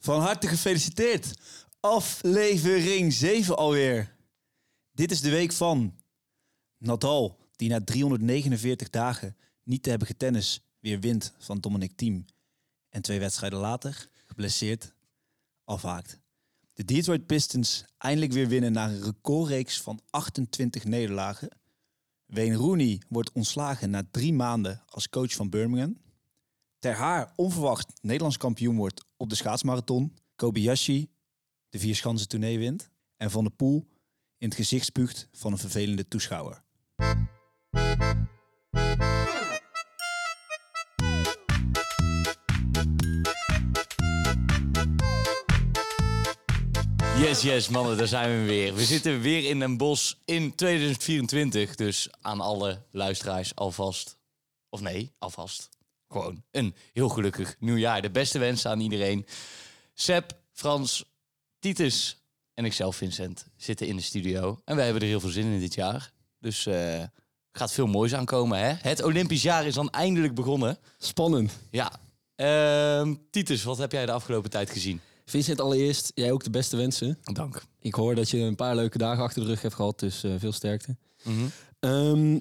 Van harte gefeliciteerd. Aflevering 7 alweer. Dit is de week van Nadal, die na 349 dagen niet te hebben getennis weer wint van Dominic Thiem. En twee wedstrijden later, geblesseerd, afhaakt. De Detroit Pistons eindelijk weer winnen na een recordreeks van 28 nederlagen. Wayne Rooney wordt ontslagen na drie maanden als coach van Birmingham. Ter Haar onverwacht Nederlands kampioen wordt op de schaatsmarathon. Kobayashi de vierschansen tournee wint. En Van der Poel in het gezicht spuugt van een vervelende toeschouwer. Yes, yes, mannen, daar zijn we weer. We zitten weer in een bos in 2024. Dus aan alle luisteraars alvast. Of nee, alvast. Gewoon een heel gelukkig nieuwjaar. De beste wensen aan iedereen. Seb, Frans, Titus en ikzelf, Vincent, zitten in de studio. En wij hebben er heel veel zin in dit jaar. Dus eh gaat veel moois aankomen, hè? Het Olympisch jaar is dan eindelijk begonnen. Spannend. Ja. Ehm, Titus, wat heb jij de afgelopen tijd gezien? Vincent, allereerst, jij ook de beste wensen. Dank. Ik hoor dat je een paar leuke dagen achter de rug hebt gehad, dus eh, veel sterkte. Mhm. Ehm,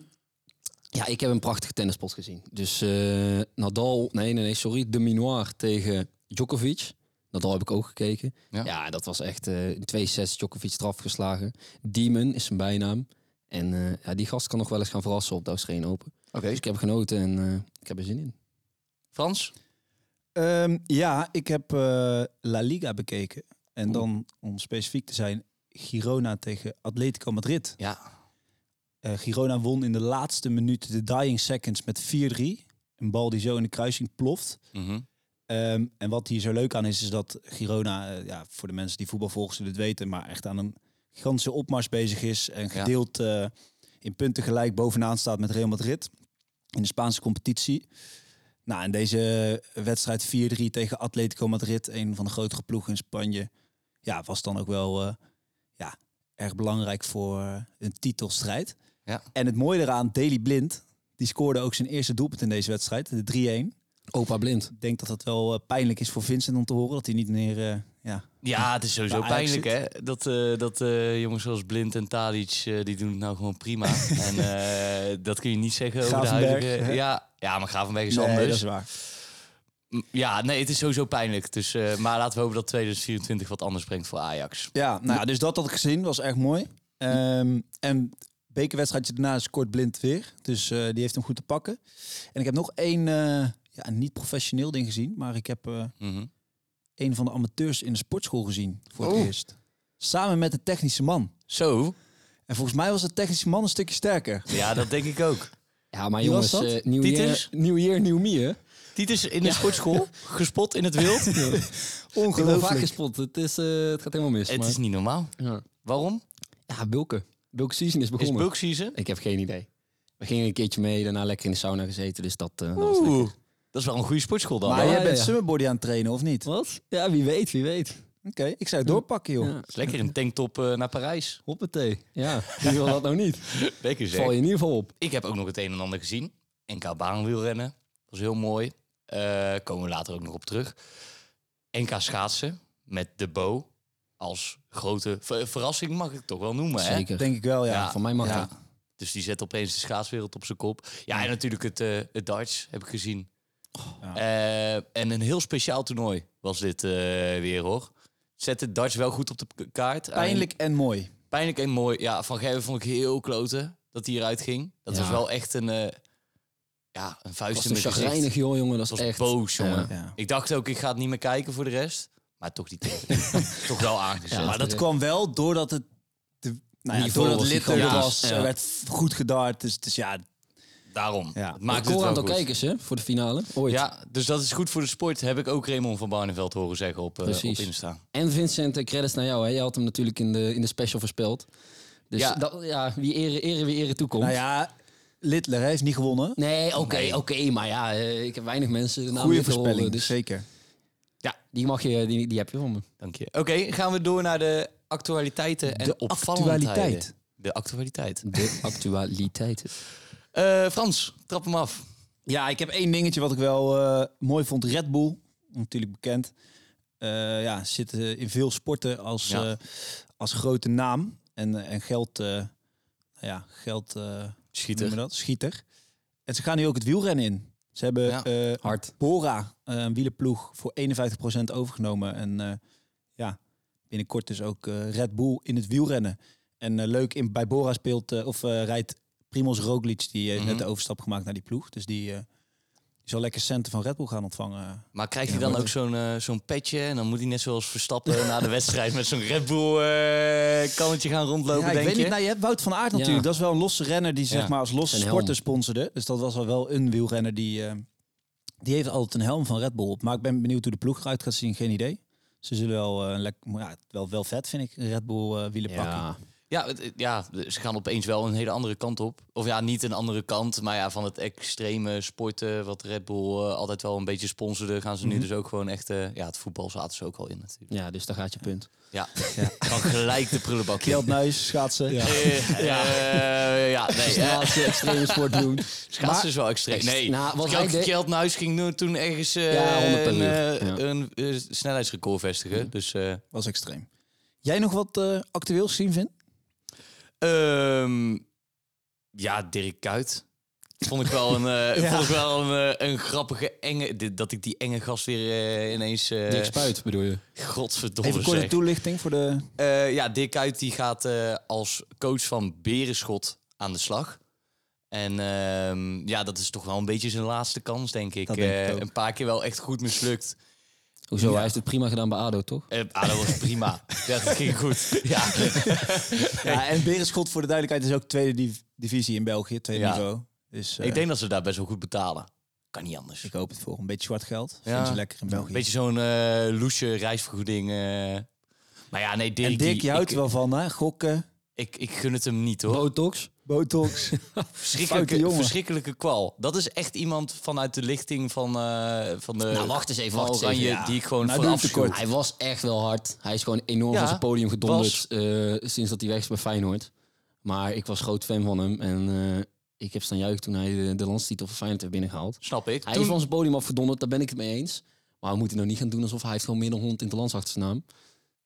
ja, ik heb een prachtige tennispot gezien. Dus eh, Nadal, nee, nee, nee, sorry, de Minoir tegen Djokovic. Nadal heb ik ook gekeken. Ja. Ja, dat was echt eh, in twee sets Djokovic eraf geslagen. Demon is zijn bijnaam. En eh, ja, die gast kan nog wel eens gaan verrassen op de Australian Open. Oké. Dus ik heb genoten en eh, ik heb er zin in. Frans? Ehm, ja, ik heb eh, La Liga bekeken. En dan, om specifiek te zijn, Girona tegen Atletico Madrid. Ja. Eh, Girona won in de laatste minuut de dying seconds met 4-3. Een bal die zo in de kruising ploft. Mhm. Ehm, en wat hier zo leuk aan is, is dat Girona, eh, ja, voor de mensen die voetbal volgen zullen het weten, maar echt aan een gigantische opmars bezig is. En gedeeld eh, in punten gelijk bovenaan staat met Real Madrid in de Spaanse competitie. Nou, en deze wedstrijd 4-3 tegen Atletico Madrid, een van de grotere ploegen in Spanje, ja, was dan ook wel ja, erg belangrijk voor een titelstrijd. Ja. En het mooie eraan, Daley Blind, die scoorde ook zijn eerste doelpunt in deze wedstrijd, de 3-1. Opa blind. Ik denk dat het wel eh, pijnlijk is voor Vincent om te horen dat hij niet meer. eh, ja. Ja, het is sowieso pijnlijk hè. Dat, eh, dat jongens zoals Blind en Tadic, die doen het nou gewoon prima. en dat kun je niet zeggen over de huidige... hè? Ja, ja, maar Gravenberg is Nee, anders. dat is waar. Ja, nee, het is sowieso pijnlijk. Dus, maar laten we hopen dat 2024 wat anders brengt voor Ajax. Ja, nou ja, dus dat had ik gezien, was erg mooi. Ehm, en bekerwedstrijdje daarna scoort Blind weer. Dus eh, die heeft hem goed te pakken. En ik heb nog één, eh, ja, een niet professioneel ding gezien. Maar ik heb eh, Mhm. een van de amateurs in de sportschool gezien voor het Oh. eerst. Samen met de technische man. Zo, En volgens mij was de technische man een stukje sterker. ja, dat denk ik ook. Ja, maar Wie jongens, eh nieuw jaar, nieuw jaar, nieuw me, hè? Titus in de sportschool, gespot in het wild. Wel vaak Ongelooflijk. gespot. Het, is, eh, het gaat helemaal mis. het maar- is niet normaal. ja. Waarom? ja, Bulken. Bulken season is Is begonnen. bulk season? Ik heb geen idee. We gingen een keertje mee, daarna lekker in de sauna gezeten. Dus dat, eh, dat was lekker. Dat is wel een goede sportschool dan. Maar ja, jij bent ja. summerbody aan het trainen, of niet? Oké, Wat? Ja, wie weet, wie weet. ik zou het doorpakken, joh. Ja. Is lekker een tanktop eh, naar Parijs. Hoppatee. Ja, wie wil dat nou niet? Lekker zeg. Val je in ieder geval op. Ik heb ook nog het een en ander gezien. NK baanwielrennen. Dat was heel mooi. Eh komen we later ook nog op terug. NK schaatsen met de Bo als grote ver- verrassing mag ik toch wel noemen. Hè? Zeker. Denk ik wel, ja. Ja. Van mij mag Ja. dat. Dus die zet opeens de schaatswereld op zijn kop. Ja, en natuurlijk het, eh, het darts heb ik gezien. Ja. Eh, en een heel speciaal toernooi was dit eh, weer hoor. Zet het darts wel goed op de kaart. Pijnlijk en mooi. Pijnlijk en mooi. Ja, Van Gerwen vond ik heel kloten dat hij eruit ging. Dat Ja. was wel echt een, ja, een vuist was in mijn gezicht. chagrijnig joh, jongen. Dat is was echt... boos, jongen. Ja. Ja. Ik dacht ook, ik ga het niet meer kijken voor de rest. Maar toch die tegen. toch wel aangezet. Ja, Maar dat kwam wel doordat het, de, nou ja, doordat was het litter gigantisch. was. Ja. Er werd goed gedart. Dus, dus ja, Daarom. Ja. Het maakt het Record wel aantal goed. kijkers, hè? Voor de finale. Ooit. Ja, dus dat is goed voor de sport. Heb ik ook Raymond van Barneveld horen zeggen op, eh, op. Insta. En Vincent, eh, credits naar jou. Hè? Je had hem natuurlijk in de, in de special voorspeld. Dus Ja. dat, ja wie ere, ere wie ere toekomt. nou ja, Littler heeft niet gewonnen. Nee, oké, Nee. oké. maar ja, eh, ik heb weinig mensen de naam Goede Litter horen, voorspelling, Dus zeker. Ja, die, mag je, die, die heb je van me. dank je. Oké, gaan we door naar de actualiteiten en De actualiteit. De actualiteit. De actualiteiten. Eh, Frans, trap hem af. Ja, ik heb één dingetje wat ik wel eh, mooi vond. Red Bull, natuurlijk bekend. Eh, ja, zit in veel sporten als, Ja. eh, als grote naam. En, en geld, eh, ja, geld eh, Schieter. dat? Schieter. En ze gaan nu ook het wielrennen in. Ze hebben Ja. Hard. Bora, eh, een wielerploeg, voor 51% overgenomen. En eh, ja, binnenkort dus ook Red Bull in het wielrennen. En leuk, in, bij Bora speelt of rijdt Primoz Roglic, die heeft Mhm. net de overstap gemaakt naar die ploeg. Dus die, die zal lekker centen van Red Bull gaan ontvangen. Maar krijgt hij dan ook zo'n eh, zo'n petje en dan moet hij net zoals Verstappen na de wedstrijd met zo'n Red Bull eh kannetje gaan rondlopen, ja, ik denk weet je? niet, nou, je hebt Wout van Aert Ja. natuurlijk. Dat is wel een losse renner die zeg Ja. maar als losse sporter sponsorde. Dus dat was wel wel een wielrenner die, eh, die heeft altijd een helm van Red Bull op. Maar ik ben benieuwd hoe de ploeg eruit gaat zien, geen idee. Ze zullen wel, eh, lekker, maar ja, wel, wel vet vind ik, een Red Bull eh wielenpakkie. Ja. Ja, het- ja, ze gaan opeens wel een hele andere kant op. Of ja, niet een andere kant, maar ja, van het extreme sporten, wat Red Bull eh, altijd wel een beetje sponsorde, gaan ze nu Mhm. dus ook gewoon echt... eh, ja, het voetbal zaten ze ook al in natuurlijk. ja, dus daar gaat je punt. Ja, kan gelijk de prullenbak in. Kjeldnuis, schaatsen. Ja. Eh, ja, nee. Ja, als je extreme sport doen. Schaatsen is wel extreem. Nee, Nou, wat hij Kjeldnuis ging toen ergens eh, Ja, 100 per een, uur. Ja. een, snelheidsrecord vestigen. Dus eh, was extreem. Jij nog wat eh actueels gezien, Vin? Ehm, ja, Dirk Kuyt. Vond ik wel een, eh, Ja. vond ik wel een, eh, een grappige, enge... dit- Dat ik die enge gast weer eh, ineens... eh Dik Spuit bedoel je? Godverdomme Even korte toelichting voor de... Eh, ja, Dirk Kuyt die gaat eh, als coach van Berenschot aan de slag. En ehm, ja, dat is toch wel een beetje zijn laatste kans, denk ik. Dat denk ik Eh, ook. een paar keer wel echt goed mislukt. Hoezo? Ja. Hij heeft het prima gedaan bij ADO, toch? Eh dat was prima. ja, dat ging goed. Ja. Ja, en Berenschot voor de duidelijkheid is ook tweede div- divisie in België, tweede Ja. niveau. Dus eh, ik denk dat ze daar best wel goed betalen. Kan niet anders. ik hoop het voor. Een beetje zwart geld. Ja. Vind ze lekker in België. Een beetje zo'n eh loesje reisvergoeding. eh. Maar ja, nee, Dirk, en Dirk, je houdt ik, er wel van, hè? Gokken, Ik, ik gun het hem niet, hoor. Botox? botox. Verschrikkelijke, jongen. verschrikkelijke kwal. Dat is echt iemand vanuit de lichting van, eh, van de Nou, wacht eens even, van wacht eens Oranje, even, ja. die ik gewoon Nou. Hij was echt wel hard. Hij is gewoon enorm Ja, van zijn podium gedonderd was- eh, sinds dat hij weg is bij Feyenoord. Maar ik was groot fan van hem. En eh, ik heb staan juichen toen hij de, de landstitel van Feyenoord heeft binnengehaald. Snap ik. Hij Toen- is van zijn podium afgedonderd, daar ben ik het mee eens. Maar we moeten nou niet gaan doen alsof hij heeft gewoon meer dan 100 in de lands achter zijn naam.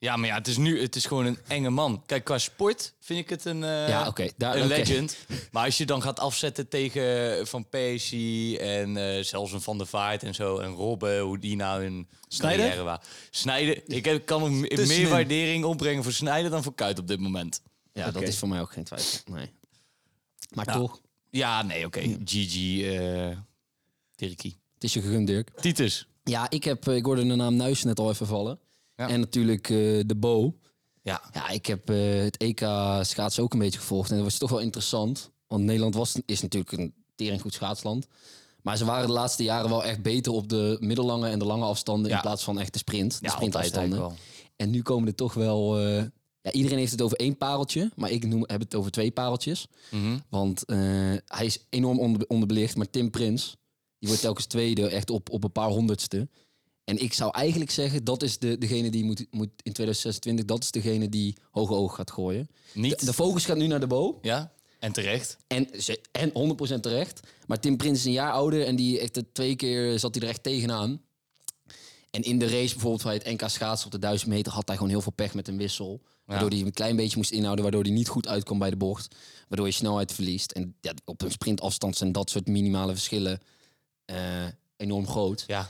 Ja, maar ja, het is nu het is gewoon een enge man. Kijk, qua sport vind ik het een, eh, ja, oké. daar- een legend. Maar als je dan gaat afzetten tegen Van Persie en eh, zelfs een Van der Vaart en zo... en Robben, hoe die nou carrière waren. Snijden, ik heb, kan nog m- Tussenin. meer waardering opbrengen voor Snijden dan voor Kuit op dit moment. Ja, dat is voor mij ook geen twijfel. Nee. Maar toch, Ja, nee, oké. Gigi, eh Dirkie. het is je gegund, Dirk. Titus. Ja, ik, heb, eh, ik hoorde de naam Nuis net al even vallen. Ja. En natuurlijk eh, de Bo. Ja. Ja, ik heb eh, het EK schaatsen ook een beetje gevolgd. En dat was toch wel interessant. Want Nederland was, is natuurlijk een tering goed schaatsland. Maar ze waren de laatste jaren wel echt beter op de middellange en de lange afstanden... Ja. in plaats van echt de sprint, de Ja, sprintafstanden. En nu komen er toch wel... eh, ja, iedereen heeft het over één pareltje, maar ik noem, heb het over twee pareltjes. Mhm. Want hij is enorm onder, onderbelicht. Maar Tim Prins, die wordt telkens tweede, echt op, op een paar honderdste. En ik zou eigenlijk zeggen, dat is de, degene die moet, moet in 2026, dat is degene die hoge oog gaat gooien. Niet? De, de focus gaat nu naar de Bo. Ja, en terecht. En, en 100% terecht. Maar Tim Prins is een jaar ouder en die echt de twee keer zat hij er echt tegenaan. En in de race bijvoorbeeld bij het NK schaatsen op de 1000 meter had hij gewoon heel veel pech met een wissel. Waardoor hij een klein beetje moest inhouden, waardoor hij niet goed uitkwam bij de bocht. Waardoor je snelheid verliest. En ja, op een sprintafstand zijn dat soort minimale verschillen eh, enorm groot. Ja.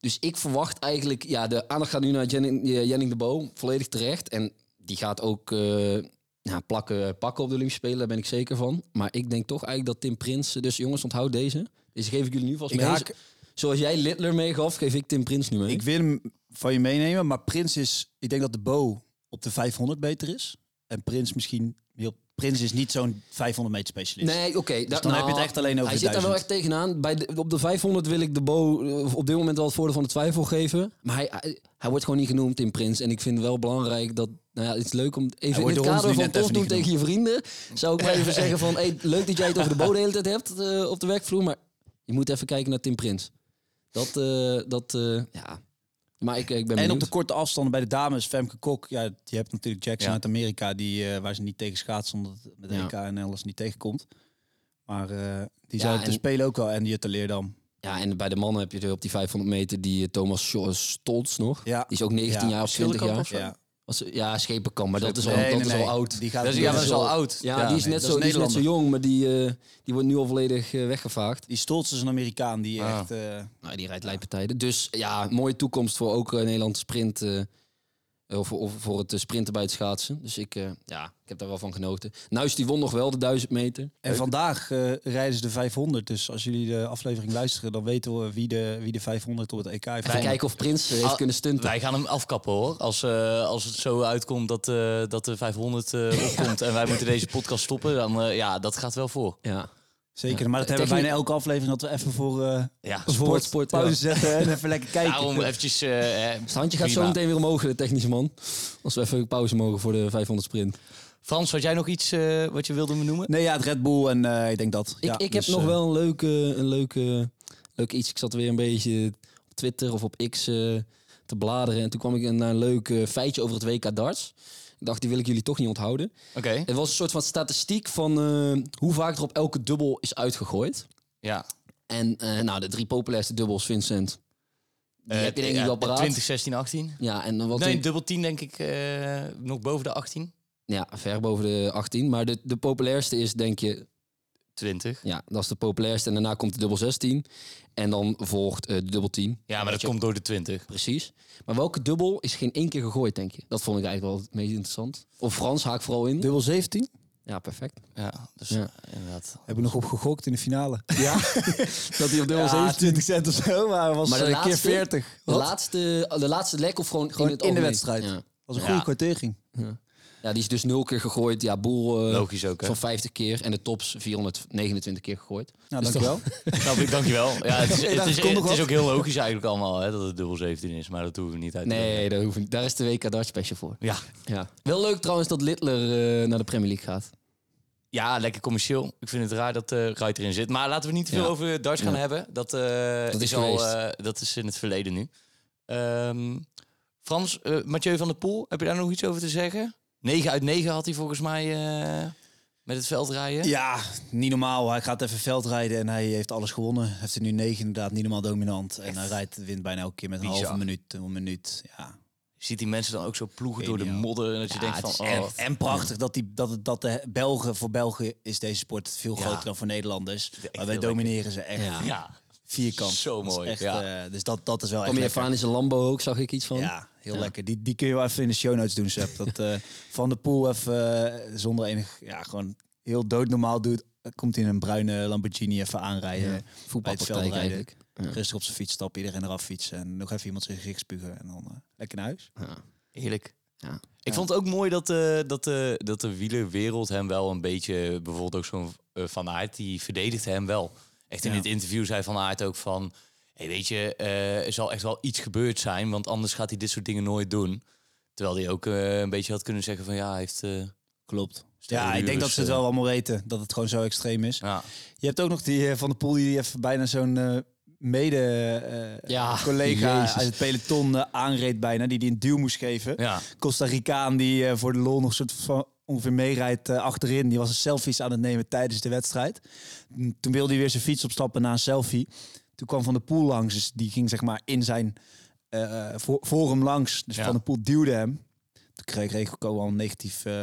Dus ik verwacht eigenlijk, ja, de aandacht gaat nu naar Jenning, eh, Jenning de Bo, volledig terecht. En die gaat ook eh, ja, plakken, pakken op de Olympische Spelen, daar ben ik zeker van. Maar ik denk toch eigenlijk dat Tim Prins, dus jongens, onthoud deze. Deze geef ik jullie nu vast mee. haak- Zoals jij Littler meegaf, geef ik Tim Prins nu mee. Ik wil hem van je meenemen, maar Prins is... Ik denk dat de Bo op de 500 beter is. En Prins misschien... Heel, Prins is niet zo'n 500 meter specialist. Nee, oké. Dus da- dan heb je nou, het echt alleen over Hij zit daar wel 1000. echt tegenaan. Bij de, op de 500 wil ik de Bo eh, op dit moment wel het voordeel van de twijfel geven. Maar hij, hij, hij wordt gewoon niet genoemd, Tim Prins. En ik vind wel belangrijk dat... Nou ja, het is leuk om even in het kader van tof doen tegen je vrienden. Zou ik maar even zeggen van... Hey, leuk dat jij het over de Bo de hele tijd hebt eh, op de werkvloer. Maar je moet even kijken naar Tim Prins. Dat, eh, dat ja... Maar ik, ik ben En op de korte afstanden bij de dames, Femke Kok. Ja, je hebt natuurlijk Jackson Ja. uit Amerika, die, eh, waar ze niet tegen schaatsen, omdat het met de Ja. EK en alles niet tegenkomt. Maar eh, die Ja, zou te en- spelen ook wel. En Jutta Leerdam. Ja, en bij de mannen heb je er op die 500 meter die eh, Thomas Stolz nog. Ja. Die is ook 19 Ja. jaar of 20 jaar. Of Ja, Was, ja, Schepenkamp, maar dat is al, Nee, dat nee, is al nee. oud. Die gaat Dat is, die ja, maar dat is al oud. Ja, die, is net zo, is die is net zo jong, maar die, eh, die wordt nu al volledig eh, weggevaagd. Die Stolz is een Amerikaan die Ah. echt... eh, Nou, die rijdt lijpentijden. Dus ja, mooie toekomst voor ook Nederlandse sprint. Eh, of, of voor het eh, sprinten bij het schaatsen. Dus ik, eh, ja, ik heb daar wel van genoten. Nuis die won nog wel de 1000 meter. En vandaag eh, rijden ze de 500. Dus als jullie de aflevering luisteren, dan weten we wie de, wie de 500 op het EK heeft. Even gewonnen. kijken of Prins heeft kunnen stunten. Wij gaan hem afkappen hoor. Als, eh, als het zo uitkomt dat, eh, dat de 500 eh, opkomt en wij moeten deze podcast stoppen, dan eh, ja, dat gaat wel voor. Ja. Zeker, maar dat hebben we bijna elke aflevering dat we even voor, eh Ja, sport, sport, pauze ja. zetten en even lekker kijken. Daarom eventjes... eh, hè, Het handje gaat zo meteen weer omhoog, de technische man. Als we even pauze mogen voor de 500 sprint. Frans, had jij nog iets eh, wat je wilde benoemen? Nee, ja, het Red Bull en eh, ik denk dat. Ik, ja, ik dus, heb nog eh, wel een leuke, een leuke, leuk iets. Ik zat weer een beetje op Twitter of op X eh, te bladeren. En toen kwam ik naar een leuk feitje over het WK darts. Dacht, die wil ik jullie toch niet onthouden. Oké, Het was een soort van statistiek van eh, hoe vaak er op elke dubbel is uitgegooid. ja. En eh, nou, de drie populairste dubbels, Vincent. Die Eh, heb je denk ik wel paraat. 20, 16, 18. Ja, en wat Nee, een- dubbel 10 denk ik nog boven de 18. ja, ver boven de 18. Maar de, de populairste is, denk je, 20. ja, dat is de populairste. En daarna komt de dubbel 16. En dan volgt eh, de dubbel 10. Ja, maar dat komt door de 20. Precies. Maar welke dubbel is geen één keer gegooid, denk je? Dat vond ik eigenlijk wel het meest interessant. Of Frans, haak vooral in. Dubbel 17? Ja, perfect. Ja, dus Ja. eh, inderdaad. Hebben we nog op gegokt in de finale. Ja, dat hij op dubbel Ja, 17... 20 cent of zo, maar het was Maar de een laatste- keer 40. De Wat? laatste, de laatste lek of gewoon, Gewoon in, het in de wedstrijd. Ja. Dat was een goede Ja. kwartering. ja, die is dus nul keer gegooid. Ja, Boel eh, Logisch ook, hè? van 50 keer. En de tops 429 keer gegooid. Nou, Is dankjewel. Snap ik, dankjewel. Ja, het is, het is, het ook heel logisch eigenlijk allemaal hè, dat het dubbel 17 is. Maar dat hoeven we niet uit te leggen. Nee, daar, hoef ik, daar is de WK Dart Special voor. Ja. Ja. Wel leuk trouwens dat Littler eh, naar de Premier League gaat. ja, lekker commercieel. Ik vind het raar dat eh Ruiter erin zit. Maar laten we niet te veel Ja. over darts gaan Ja. hebben. Dat, eh, Dat is al, eh, dat is in het verleden nu. Ehm, Frans, eh, Mathieu van der Poel, heb je daar nog iets over te zeggen? 9 uit 9 had hij volgens mij eh, met het veldrijden. Ja, niet normaal. Hij gaat even veldrijden en hij heeft alles gewonnen. Hij heeft er nu negen inderdaad, niet normaal dominant. En hij rijdt, wint bijna elke keer met een Bizar. halve minuut, een minuut. Ja. Je ziet die mensen dan ook zo ploegen door de modder. En dat je Ja, denkt van, oh, en prachtig dat, die, dat, het- dat de Belgen, voor Belgen is deze sport veel Ja. groter dan voor Nederlanders. Maar wij domineren ze echt Ja. vierkant. Zo mooi, Echt, ja. eh, dus dat, dat is wel Kwam echt je in zijn Lambo ook, zag ik iets van. Ja, heel Ja. lekker. Die, die kun je wel even in de show notes doen, Seb. Dat eh, Van de Poel even eh, zonder enig, ja, gewoon heel doodnormaal doet. Komt hij in een bruine Lamborghini even aanrijden. Ja. Eigenlijk. Ja. Rustig op zijn fiets stappen, iedereen eraf fietsen. En nog even iemand zijn gezicht spugen en dan eh, lekker naar huis. Ja. heerlijk. Ja. Ik Ja. vond het ook mooi dat, eh, dat, eh, dat de wielerwereld hem wel een beetje... Bijvoorbeeld ook zo'n eh, Van Aert, die verdedigde hem wel. Echt in Ja. het interview zei Van Aert ook van... Hey, weet je, eh, er zal echt wel iets gebeurd zijn, want anders gaat hij dit soort dingen nooit doen. Terwijl hij ook eh, een beetje had kunnen zeggen van ja, hij heeft... eh, Klopt. Ja, ik denk dat ze het wel allemaal weten. Dat het gewoon zo extreem is. ja. Je hebt ook nog die Van de Poel die even bijna zo'n mede eh, Ja, uit het peloton aanreed bijna. Die die een duw moest geven. ja. Costa Ricaan die voor de lol nog soort van ongeveer meerijdt achterin. Die was een selfies aan het nemen tijdens de wedstrijd. Toen wilde hij weer zijn fiets opstappen na een selfie. Toen kwam Van de Poel langs. Dus die ging zeg maar in zijn eh, voor, voor hem langs. Dus Ja. Van de Poel duwde hem. Toen kreeg ook al een negatief... eh,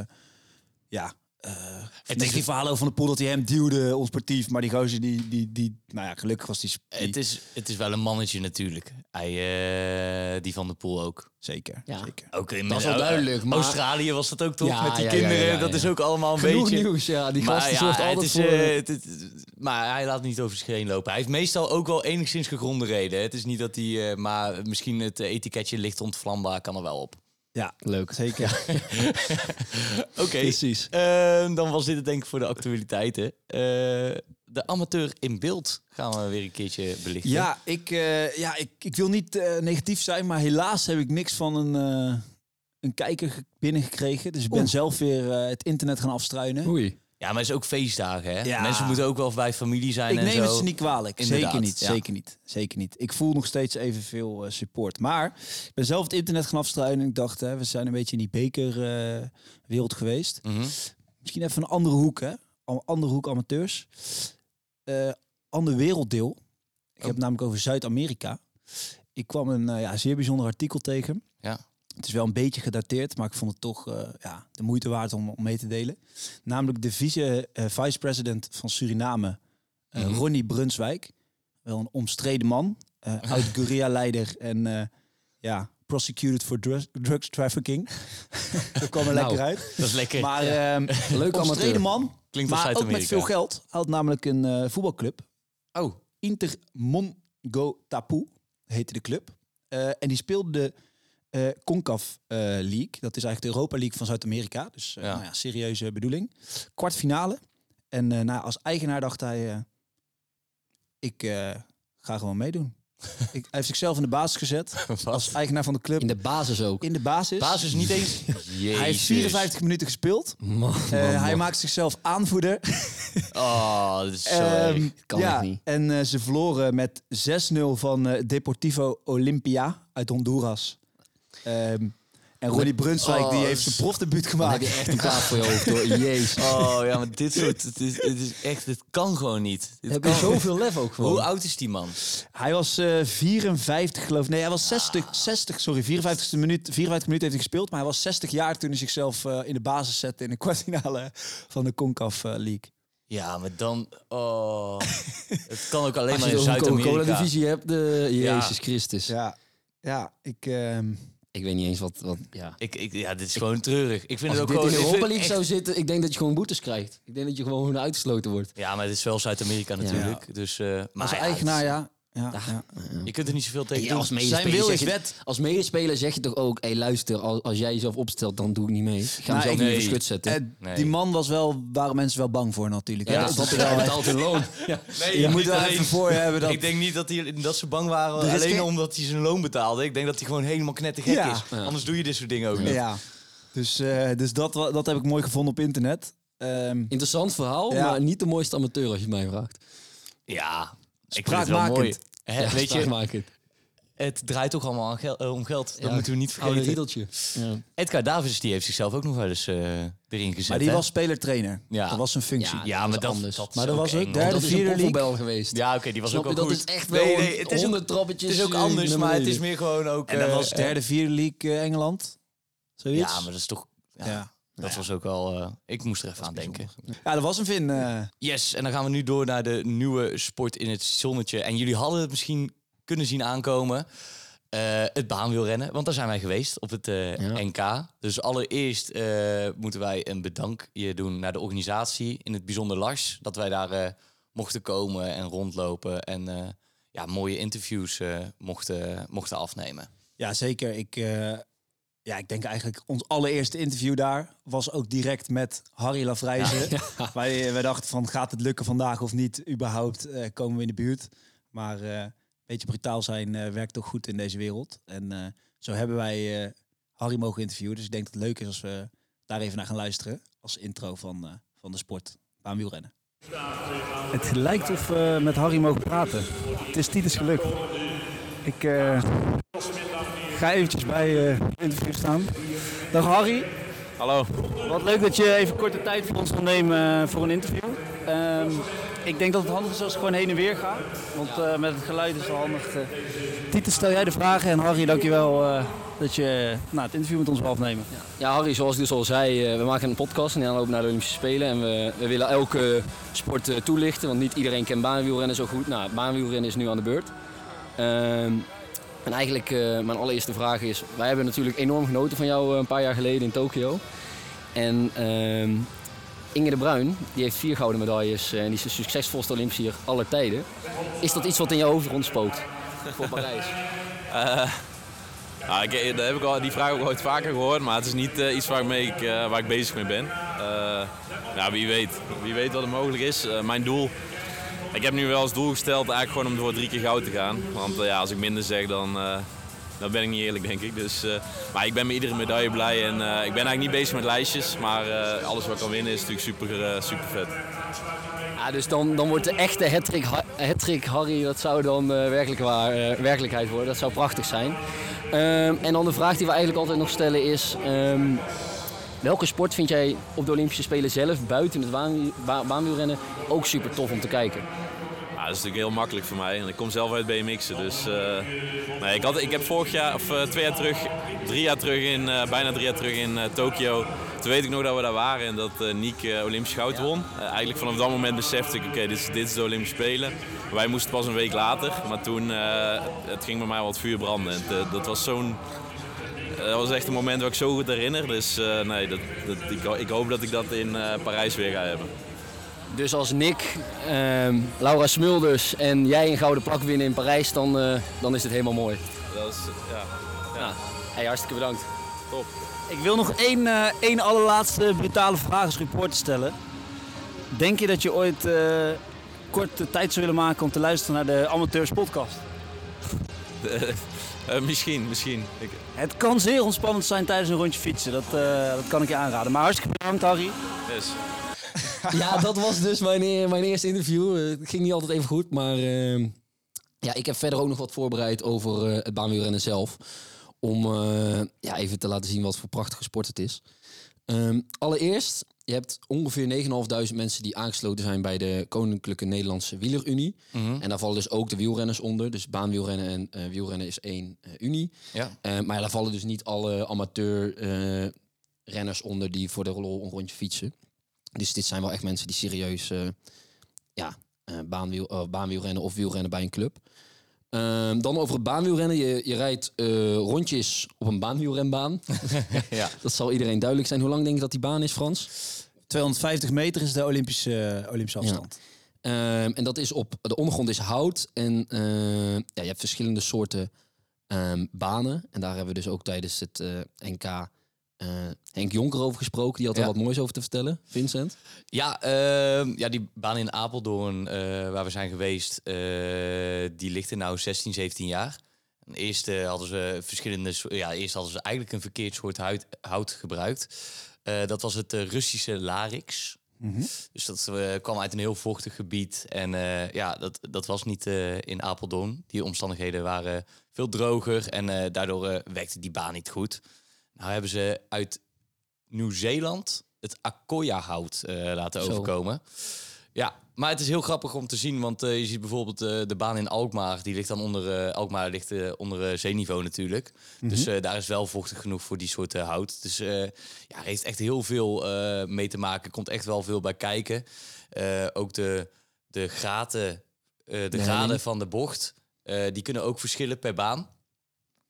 ja, eh is negatief het- verhaal over Van de Poel dat hij hem duwde onsportief. Maar die gozer die, die, die... Nou ja, gelukkig was die... die- Het, is, het is wel een mannetje natuurlijk. Hij, eh, die van de Poel ook. Zeker, Ja. zeker. ook in Dat is wel duidelijk, maar- Australië was dat ook toch? Ja, met die ja, kinderen. ja, ja, Dat is ook allemaal een Genoeg beetje... nieuws, ja. Die Maar gast die ja, zorgt altijd is, voor... eh, het- het- maar hij laat niet over zich heen lopen. Hij heeft meestal ook wel enigszins gegronde reden. Het is niet dat hij... eh, maar misschien het eh, etiketje licht ontvlambaar kan er wel op. Ja, Leuk. zeker. Oké. Precies. Eh, dan was dit het denk ik voor de actualiteiten. Eh, de amateur in beeld gaan we weer een keertje belichten. Ja, ik, eh, ja ik, ik wil niet eh, negatief zijn, maar helaas heb ik niks van een, een kijker ge- binnengekregen. Dus ik ben Oeh. zelf weer het internet gaan afstruinen. Oei. Ja, maar het is ook feestdagen, hè? Ja. Mensen moeten ook wel bij familie zijn Ik en neem zo. het ze niet kwalijk. Inderdaad, zeker niet, ja. zeker niet, zeker niet. Ik voel nog steeds evenveel eh, support. Maar ik ben zelf het internet gaan afstruinen. En ik dacht, hè, we zijn een beetje in die bekerwereld geweest. Mhm. Misschien even een andere hoek, hè? Andere hoek amateurs. Eh ander werelddeel. Ik heb het namelijk over Zuid-Amerika. Ik kwam een eh, ja, zeer bijzonder artikel tegen. Ja. Het is wel een beetje gedateerd, maar ik vond het toch eh, ja, de moeite waard om, om mee te delen. Namelijk de vice, eh, vice-president van Suriname, eh, Mhm. Ronnie Brunswijk. Wel een omstreden man. oud guerrilla-leider en ja, prosecuted for drugs, drugs trafficking. dat kwam er Nou, lekker uit. Dat is lekker. Maar ehm Leuk omstreden man, Klinkt maar ook met veel geld. Hij had namelijk een voetbalclub. Oh, Inter Mongo Tapu heette de club. En die speelde de eh CONCAF eh, League. Dat is eigenlijk de Europa League van Zuid-Amerika. Dus eh, Ja. Nou ja, serieuze bedoeling. Kwartfinale. En eh, nou, als eigenaar dacht hij... eh, ik eh, ga gewoon meedoen. ik, hij heeft zichzelf in de basis gezet. Als eigenaar van de club. In de basis ook. In de basis. basis niet eens. Jezus. Hij heeft 54 minuten gespeeld. Man, Eh, man, hij man. maakt zichzelf aanvoerder. Oh, dat is zo erg. Kan ja, niet. En ze verloren met 6-0 van eh, Deportivo Olimpia uit Honduras. Ehm, en Ronnie Brunswijk Oh, die heeft zijn profdebuut Dan gemaakt. heb je echt een plaat voor je hoofd hoor. Jezus. Oh ja, maar dit soort... Het is, het is echt... Dit kan gewoon niet. Dit Heb je zoveel lef ook gewoon. Hoe oud is die man? Hij was eh 54 geloof ik. Nee, hij was 60, 60 sorry, 54 minuut, 54 minuten heeft hij gespeeld. Maar hij was 60 jaar toen hij zichzelf eh, in de basis zette in de kwartfinale van de CONCAF eh, League. Ja, maar dan... Oh, het kan ook alleen Als maar je in Zuid-Amerika. Coca-Cola-divisie hebt, de Ja. Jezus Christus. Ja, ja ik... ehm, Ik weet niet eens wat... wat ja. Ik, ik, ja, dit is gewoon treurig. Ik vind Als het dit ook in gewoon... de ik Europa League zou zitten, ik denk dat je gewoon boetes krijgt. Ik denk dat je gewoon uitgesloten wordt. Ja, maar het is wel Zuid-Amerika natuurlijk. Dus, eh, maar als ja, eigenaar, ja. Ja, ja. Je kunt er niet zoveel tegen doen. als Zijn medespeler wil zeg is je- wet. Als medespeler zeg je toch ook, hé luister, als, als jij jezelf opstelt, dan doe ik niet mee. Ik ga Nou, mezelf niet nee. de schut zetten. Eh, Nee. Die man was wel, waren mensen wel bang voor natuurlijk. ja, hè. dat snap ik wel. hun loon. Nee, je moet niet wel alleen- even voor je hebben dat... Ik denk niet dat, die, dat ze bang waren Er is alleen geen- omdat hij zijn loon betaalde. Ik denk dat hij gewoon helemaal knettergek Ja. is. Ja. Anders doe je dit soort dingen ook niet. Ja. Dus, eh, dus dat, dat heb ik mooi gevonden op internet. Ehm, Interessant verhaal, Ja. maar niet de mooiste amateur als je het mij vraagt. Ja, ik vind het wel mooi. Ja, weet je, het draait toch allemaal aan gel- eh, om geld. Dat Ja, moeten we niet Oude vergeten. riedeltje. Ja. Edgar Davids die heeft zichzelf ook nog wel eens eh, erin gezet. maar die hè? was speler-trainer. Ja. Dat was zijn functie. Ja, Ja, dat maar is dat, anders. dat is Maar dat was ook derde, Dat vierde league. geweest. Ja, oké, die was Snap ook je, wel dat goed. is echt wel nee, nee, het is ook, honderd trappetjes. het is ook eh, anders, maar het is meer gewoon ook... En dat was derde, vierde league Engeland. Zoiets. Ja, maar dat is toch... Ja, Ja. Dat was ook wel... eh, ik moest er even aan denken. Ja, dat was een Vin. eh. Yes, en dan gaan we nu door naar de nieuwe sport in het zonnetje. En jullie hadden het misschien kunnen zien aankomen. eh, het baanwielrennen, want daar zijn wij geweest op het Ja. NK. Dus allereerst moeten wij een bedankje doen naar de organisatie, in het bijzonder Lars, dat wij daar mochten komen en rondlopen en ja, mooie interviews mochten, mochten afnemen. Ja, zeker. Ik, ja, ik denk eigenlijk ons allereerste interview daar was ook direct met Harry Lafrijzen. Wij, wij dachten van gaat het lukken vandaag of niet? Überhaupt eh, komen we in de buurt. Maar eh, een beetje brutaal zijn eh, werkt toch goed in deze wereld. En eh, zo hebben wij eh, Harry mogen interviewen. Dus ik denk dat het leuk is als we daar even naar gaan luisteren. Als intro van, eh, van de sport baanwielrennen. Het lijkt of we met Harry mogen praten. Het is Titus gelukt. Ik eh, ga eventjes bij eh, het interview staan. Dag Harry. Hallo. Wat leuk dat je even korte tijd voor ons wil nemen eh, voor een interview. Ehm, ik denk dat het handig is als ik gewoon heen en weer ga. Want eh, met het geluid is het wel handig. eh. Titus, stel jij de vragen. En Harry, dankjewel eh dat je nou, het interview met ons wil afnemen. Ja, Harry, zoals ik dus al zei, eh, we maken een podcast in aanloop naar de Olympische Spelen. En we, we willen elke sport eh, toelichten, want niet iedereen kent baanwielrennen zo goed. Nou, baanwielrennen is nu aan de beurt. Ehm, en eigenlijk, eh, mijn allereerste vraag is, wij hebben natuurlijk enorm genoten van jou eh, een paar jaar geleden in Tokio. En ehm, Inge de Bruin, die heeft vier gouden medailles eh, en die is de succesvolste Olympische aller tijden. Is dat iets wat in jouw hoofd rondspookt voor Parijs? Nou, eh, daar heb ik al, die vraag ook ooit vaker gehoord, maar het is niet iets waarmee ik, waar ik bezig mee ben. Ja, wie weet. Wie weet wat er mogelijk is. Mijn doel, ik heb nu wel als doel gesteld eigenlijk gewoon om voor drie keer goud te gaan. Want eh, ja, als ik minder zeg, dan, eh, dan ben ik niet eerlijk, denk ik. Dus, eh, maar ik ben met iedere medaille blij en ik ben eigenlijk niet bezig met lijstjes. Maar alles wat kan winnen is natuurlijk super, super vet. Ja, dus dan, dan wordt de echte hattrick, Ha- hattrick Harry, dat zou dan werkelijk waar, werkelijkheid worden. Dat zou prachtig zijn. Ehm, en dan de vraag die we eigenlijk altijd nog stellen is... ehm, welke sport vind jij op de Olympische Spelen zelf, buiten het baan, ook super tof om te kijken? Ja, dat is natuurlijk heel makkelijk voor mij. Ik kom zelf uit BMX'en. Dus eh, nee, ik, had, ik heb vorig jaar, of eh, twee jaar terug, drie jaar terug in, eh, bijna drie jaar terug in Tokio. Toen weet ik nog dat we daar waren en dat eh, Olympisch goud won. Eigenlijk vanaf dat moment besefte ik, oké, dit, is, dit is de Olympische Spelen. Wij moesten pas een week later, maar toen het ging bij mij wat vuur branden. Dat was zo'n dat was echt een moment waar ik zo goed herinner. Dus uh, nee, dat, dat, ik, ik, hoop dat ik dat in uh, Parijs weer ga hebben. Dus als Nick, uh, Laura Smulders en jij een gouden plak winnen in Parijs, dan, uh, dan is het helemaal mooi. Dat is, ja. ja. Hey, hartstikke bedankt. Top. Ik wil nog één, uh, één allerlaatste brutale vraag als reporter stellen. Denk je dat je ooit kort de tijd zou willen maken om te luisteren naar de Amateurs podcast? Uh, misschien, misschien. Ik... Het kan zeer ontspannend zijn tijdens een rondje fietsen. Dat, uh, dat kan ik je aanraden. Maar hartstikke bedankt, Harry. Yes. ja, dat was dus mijn, mijn eerste interview. Uh, het ging niet altijd even goed, maar ehm, ja, ik heb verder ook nog wat voorbereid over het baanwielrennen zelf. Om ja, even te laten zien wat voor prachtige sport het is. Um, allereerst, je hebt ongeveer 9.500 mensen die aangesloten zijn bij de Koninklijke Nederlandse Wielerunie. Mm -hmm. En daar vallen dus ook de wielrenners onder. Dus baanwielrennen en uh, wielrennen is één uh, unie. Ja. Uh, maar daar vallen dus niet alle amateur renners onder die voor de rol een rondje fietsen. Dus dit zijn wel echt mensen die serieus ja, baanwiel, baanwielrennen of wielrennen bij een club. Um, dan over het baanwielrennen. Je, je rijdt uh, rondjes op een baanwielrenbaan. ja. Dat zal iedereen duidelijk zijn. Hoe lang denk je dat die baan is, Frans? 250 meter is de Olympische, uh, Olympische afstand. Ja. Um, en dat is op de ondergrond is hout. En uh, ja, je hebt verschillende soorten um, banen. En daar hebben we dus ook tijdens het uh, NK Henk Jonker over gesproken. Die had er Ja. wat moois over te vertellen. Vincent? Ja, ehm, ja, die baan in Apeldoorn, eh, waar we zijn geweest, eh, die ligt er nou 16, 17 jaar. En Eerst hadden ze verschillende, ja, eerst hadden ze eigenlijk een verkeerd soort hout, hout gebruikt. Eh, dat was het Russische larix. Dus dat kwam uit een heel vochtig gebied. En eh, ja, dat, dat was niet eh, in Apeldoorn. Die omstandigheden waren veel droger en eh, daardoor eh, werkte die baan niet goed. Nou hebben ze uit Nieuw-Zeeland het Akoya-hout eh, laten Zo. overkomen. Ja, maar het is heel grappig om te zien, want eh, je ziet bijvoorbeeld eh, de baan in Alkmaar, die ligt dan onder, Alkmaar ligt onder zeeniveau natuurlijk. Dus eh, daar is wel vochtig genoeg voor die soort hout. Dus ja, er heeft echt heel veel mee te maken, komt echt wel veel bij kijken. Ook de, de gaten, eh, de graden van de bocht, die kunnen ook verschillen per baan.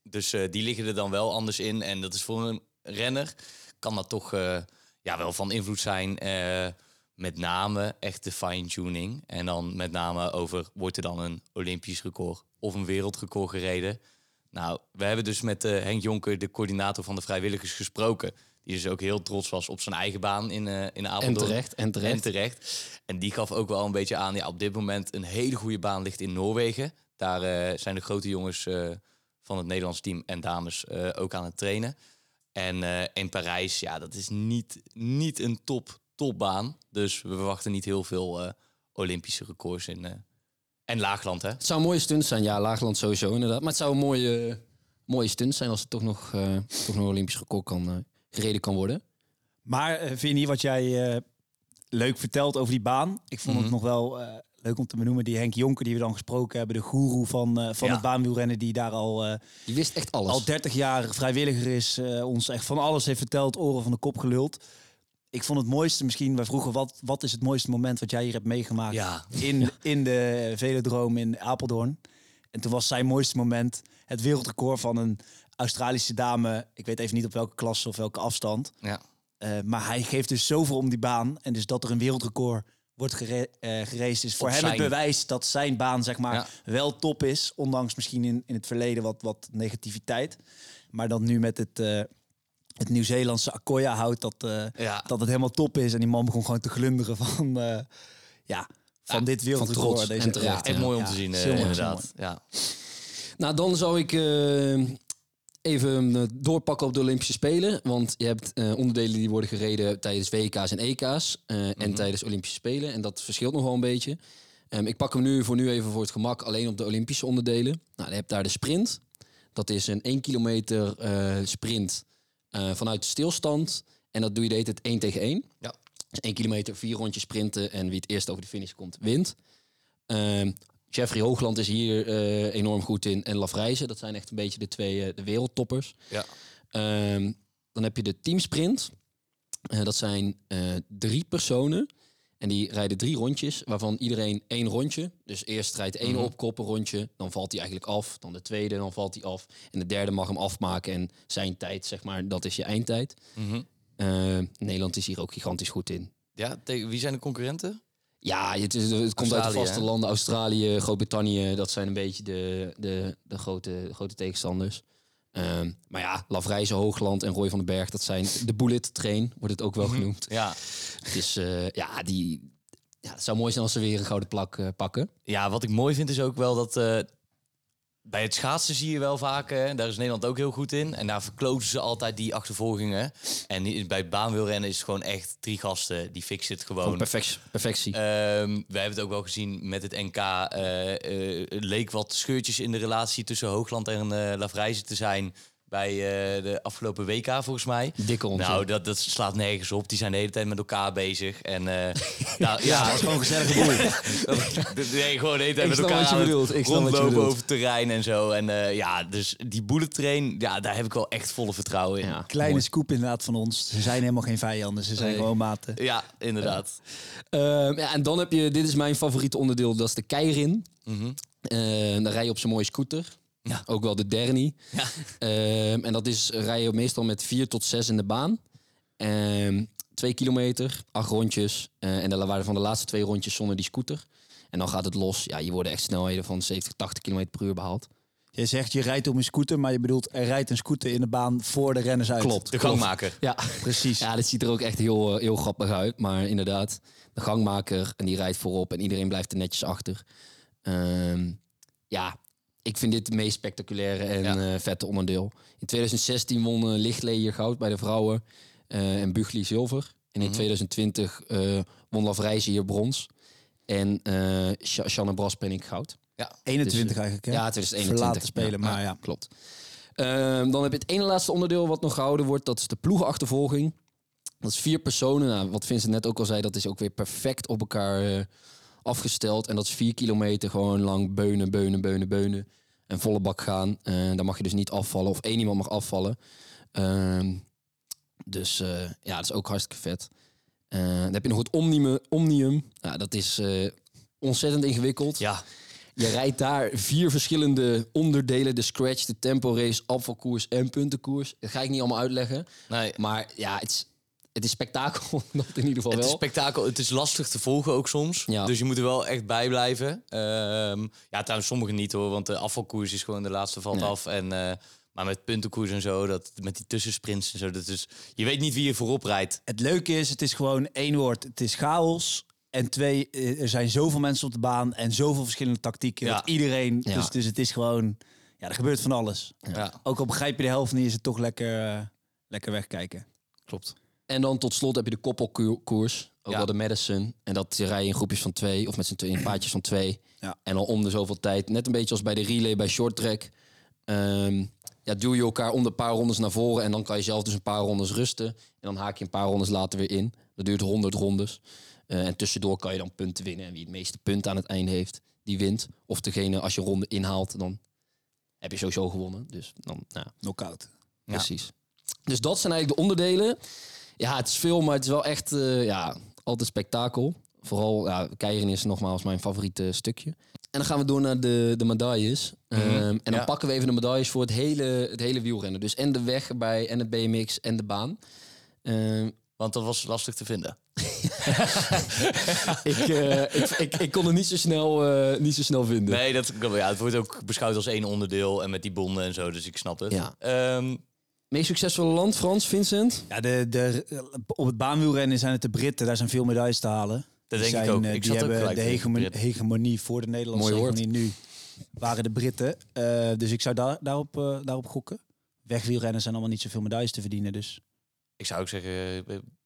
Dus eh, die liggen er dan wel anders in. En dat is voor een renner, kan dat toch eh, ja, wel van invloed zijn. eh, met name echt de fine-tuning. En dan met name over, wordt er dan een Olympisch record of een wereldrecord gereden? Nou, we hebben dus met Henk Jonker, de coördinator van de vrijwilligers, gesproken. Die dus ook heel trots was op zijn eigen baan in, eh in Apeldoorn. En terecht, en terecht. En terecht. En die gaf ook wel een beetje aan, ja, op dit moment een hele goede baan ligt in Noorwegen. Daar zijn de grote jongens van het Nederlands team en dames eh, ook aan het trainen. En eh, in Parijs, ja, dat is niet, niet een top, topbaan. Dus we verwachten niet heel veel eh, Olympische records in. eh, en Laagland, hè? Het zou een mooie stunt zijn. Ja, Laagland sowieso inderdaad. Maar het zou een mooie, mooie stunt zijn als het toch nog, eh, toch nog een Olympisch record kan, gereden kan worden. Maar vind je niet wat jij eh, leuk vertelt over die baan? Ik vond Mhm. het nog wel eh, leuk om te benoemen. Die Henk Jonker die we dan gesproken hebben. De goeroe van, eh, van Ja. het baanwielrennen. Die daar al, eh, Die wist echt alles. al 30 jaar vrijwilliger is. eh, ons echt van alles heeft verteld. Oren van de kop geluld. Ik vond het mooiste misschien. Wij vroegen wat, wat is het mooiste moment wat jij hier hebt meegemaakt. Ja. In, in de Velodroom in Apeldoorn. En toen was zijn mooiste moment het wereldrecord van een Australische dame. Ik weet even niet op welke klasse of welke afstand. Ja. Uh, maar hij geeft dus zoveel om die baan. En dus dat er een wereldrecord wordt gere uh, geraced is voor Op hem zijn- het bewijs dat zijn baan zeg maar Ja. wel top is. Ondanks misschien in, in het verleden wat, wat negativiteit. Maar dan nu met het, uh, het Nieuw-Zeelandse Akoya houdt dat, uh, Ja. dat het helemaal top is. En die man begon gewoon te glunderen van, uh, ja, van Ja, dit wereldrecord. trots en terecht, Echt mooi om Ja, te zien, eh, inderdaad. Ja. Nou, dan zou ik eh, even eh, doorpakken op de Olympische Spelen. Want je hebt eh, onderdelen die worden gereden tijdens WK's en EK's. eh, En tijdens Olympische Spelen. En dat verschilt nog wel een beetje. Ehm, ik pak hem nu voor nu even voor het gemak alleen op de Olympische onderdelen. Nou, je hebt daar de sprint. Dat is een 1 kilometer sprint vanuit stilstand. En dat doe je de hele tijd 1 tegen 1. Ja. Dus 1 kilometer, vier rondjes sprinten. En wie het eerst over de finish komt, wint. Ehm, Jeffrey Hoogland is hier eh, enorm goed in. En Lafrijze, dat zijn echt een beetje de twee eh, de wereldtoppers. Ja. Ehm, dan heb je de teamsprint. Eh, dat zijn drie personen. En die rijden drie rondjes, waarvan iedereen één rondje. Dus eerst rijdt één opkoppen rondje, dan valt hij eigenlijk af. Dan de tweede, dan valt hij af. En de derde mag hem afmaken. En zijn tijd, zeg maar, dat is je eindtijd. Mhm. Eh, Nederland is hier ook gigantisch goed in. Ja, tegen wie zijn de concurrenten? Ja, het, is, het komt uit de vaste landen. Australië, Groot-Brittannië, dat zijn een beetje de, de, de, grote, grote tegenstanders. Ehm, maar ja, Lavrijze, Hoogland en Roy van den Berg, dat zijn de bullet train, wordt het ook wel genoemd. Ja. Dus ja, die, ja, het zou mooi zijn als ze weer een gouden plak eh, pakken. Ja, wat ik mooi vind is ook wel dat eh, bij het schaatsen zie je wel vaak, eh, daar is Nederland ook heel goed in. En daar verkloten ze altijd die achtervolgingen. En bij baanwielrennen is het gewoon echt drie gasten, die fixen het Gewoon gewoon. perfect, perfectie. Ehm, wij hebben het ook wel gezien met het NK. eh, eh, het leek wat scheurtjes in de relatie tussen Hoogland en eh Lavrijze te zijn bij eh, de afgelopen WK volgens mij. Dikke onzin. Nou, dat, dat slaat nergens op. Die zijn de hele tijd met elkaar bezig. En eh, nou, ja, dat is gewoon boel. nee, gewoon de hele tijd Ik met elkaar aan het rondlopen over het terrein en zo. En eh, ja, dus die bullet train, ja, daar heb ik wel echt volle vertrouwen in. Ja. Ja, Kleine scoop inderdaad van ons. Ze zijn helemaal geen vijanden, ze zijn Nee. gewoon maten. inderdaad. Ehm, ja, en dan heb je, dit is mijn favoriete onderdeel, dat is de keirin. Mhm. Eh, dan rij je op zo'n mooie scooter. Ja. Ook wel de Derny. Ja. Ehm, en dat is rij je meestal met vier tot zes in de baan. Ehm, twee kilometer, acht rondjes. Eh, en dan waren van de laatste twee rondjes zonder die scooter. En dan gaat het los. Ja, je wordt echt snelheden van 70, 80 km per uur behaald. Je zegt je rijdt op een scooter, maar je bedoelt er rijdt een scooter in de baan voor de renners uit. Klopt. De gangmaker. Ja, Precies. ja, dit ziet er ook echt heel, eh, heel grappig uit. Maar inderdaad, de gangmaker en die rijdt voorop en iedereen blijft er netjes achter. Ehm, ja, ik vind dit het meest spectaculaire en Ja. eh, vette onderdeel. In 2016 won uh, Lichtlee hier goud bij de vrouwen eh, en Bugli zilver. En in Mhm. 2020 eh won Lavrijze hier brons. En eh Sha- Shanna Braspenning goud. 21 Dus, eigenlijk, hè? Ja, 2021. Verlaten spelen, maar ja. Klopt. Ehm, dan heb je het ene laatste onderdeel wat nog gehouden wordt. Dat is de ploegenachtervolging. Dat is vier personen. Nou, wat Vincent net ook al zei, dat is ook weer perfect op elkaar eh, afgesteld. En dat is vier kilometer gewoon lang beunen, beunen, beunen, beunen. En volle bak gaan. En dan mag je dus niet afvallen. Of één iemand mag afvallen. Ehm, dus eh, ja, dat is ook hartstikke vet. Eh, dan heb je nog het Omnium. Omnium. Ja, dat is eh, ontzettend ingewikkeld. Ja, Je rijdt daar vier verschillende onderdelen. De scratch, de tempo race, afvalkoers en puntenkoers. Dat ga ik niet allemaal uitleggen. nee. Maar ja, het is, het is spektakel. Dat in ieder geval Het is spektakel. Het is lastig te volgen ook soms. Ja. Dus je moet er wel echt bij blijven. Ehm, ja, trouwens sommigen niet hoor. Want de afvalkoers is gewoon de laatste valt Nee. af. En, eh, maar met puntenkoers en zo, dat, met die tussensprints en zo. Dat is, je weet niet wie je voorop rijdt. Het leuke is, het is gewoon één woord. Het is chaos. En twee, eh, er zijn zoveel mensen op de baan en zoveel verschillende tactieken. Ja. Dat iedereen, Ja. dus, dus het is gewoon, ja, er gebeurt van alles. Ja, Ook al begrijp je de helft niet, is het toch lekker, eh, lekker wegkijken. klopt. En dan tot slot heb je de koppelkoers. Ook Ja. wel de Madison. En dat rij je in groepjes van twee. Of met z'n twee in paardjes van twee. Ja. En al om de zoveel tijd. Net een beetje als bij de relay bij short track. ehm, ja, duw je elkaar om de paar rondes naar voren. En dan kan je zelf dus een paar rondes rusten. En dan haak je een paar rondes later weer in. Dat duurt 100 rondes. Eh, en tussendoor kan je dan punten winnen. En wie het meeste punten aan het einde heeft, die wint. Of degene, als je ronde inhaalt, dan heb je sowieso gewonnen. Dus dan, nou, Knockout. Ja. Precies. Dus dat zijn eigenlijk de onderdelen. Ja, het is veel, maar het is wel echt eh, ja, altijd spektakel. Vooral, ja, Keirin is nogmaals mijn favoriete stukje. En dan gaan we door naar de, de medailles. Ehm, en dan ja. pakken we even de medailles voor het hele, het hele wielrennen. Dus en de weg erbij, en het BMX, en de baan. Ehm, Want dat was lastig te vinden. ik, eh, ik, ik, ik kon het niet zo snel, eh, niet zo snel vinden. Nee, dat, ja, het wordt ook beschouwd als één onderdeel. En met die bonden en zo, dus ik snap het. Ja. Ehm, Meest succesvolle land, Frans, Vincent? Ja, de, de, op het baanwielrennen zijn het de Britten. Daar zijn veel medailles te halen. Dat Die denk ik ook. eh, Ik die zat ook hebben de hegemonie, Britten. hegemonie voor de Nederlandse Mooi hegemonie nu. Waren de Britten. Eh, dus ik zou daar, daarop, eh, daarop gokken. Wegwielrennen zijn allemaal niet zoveel medailles te verdienen. Dus ik zou ook zeggen,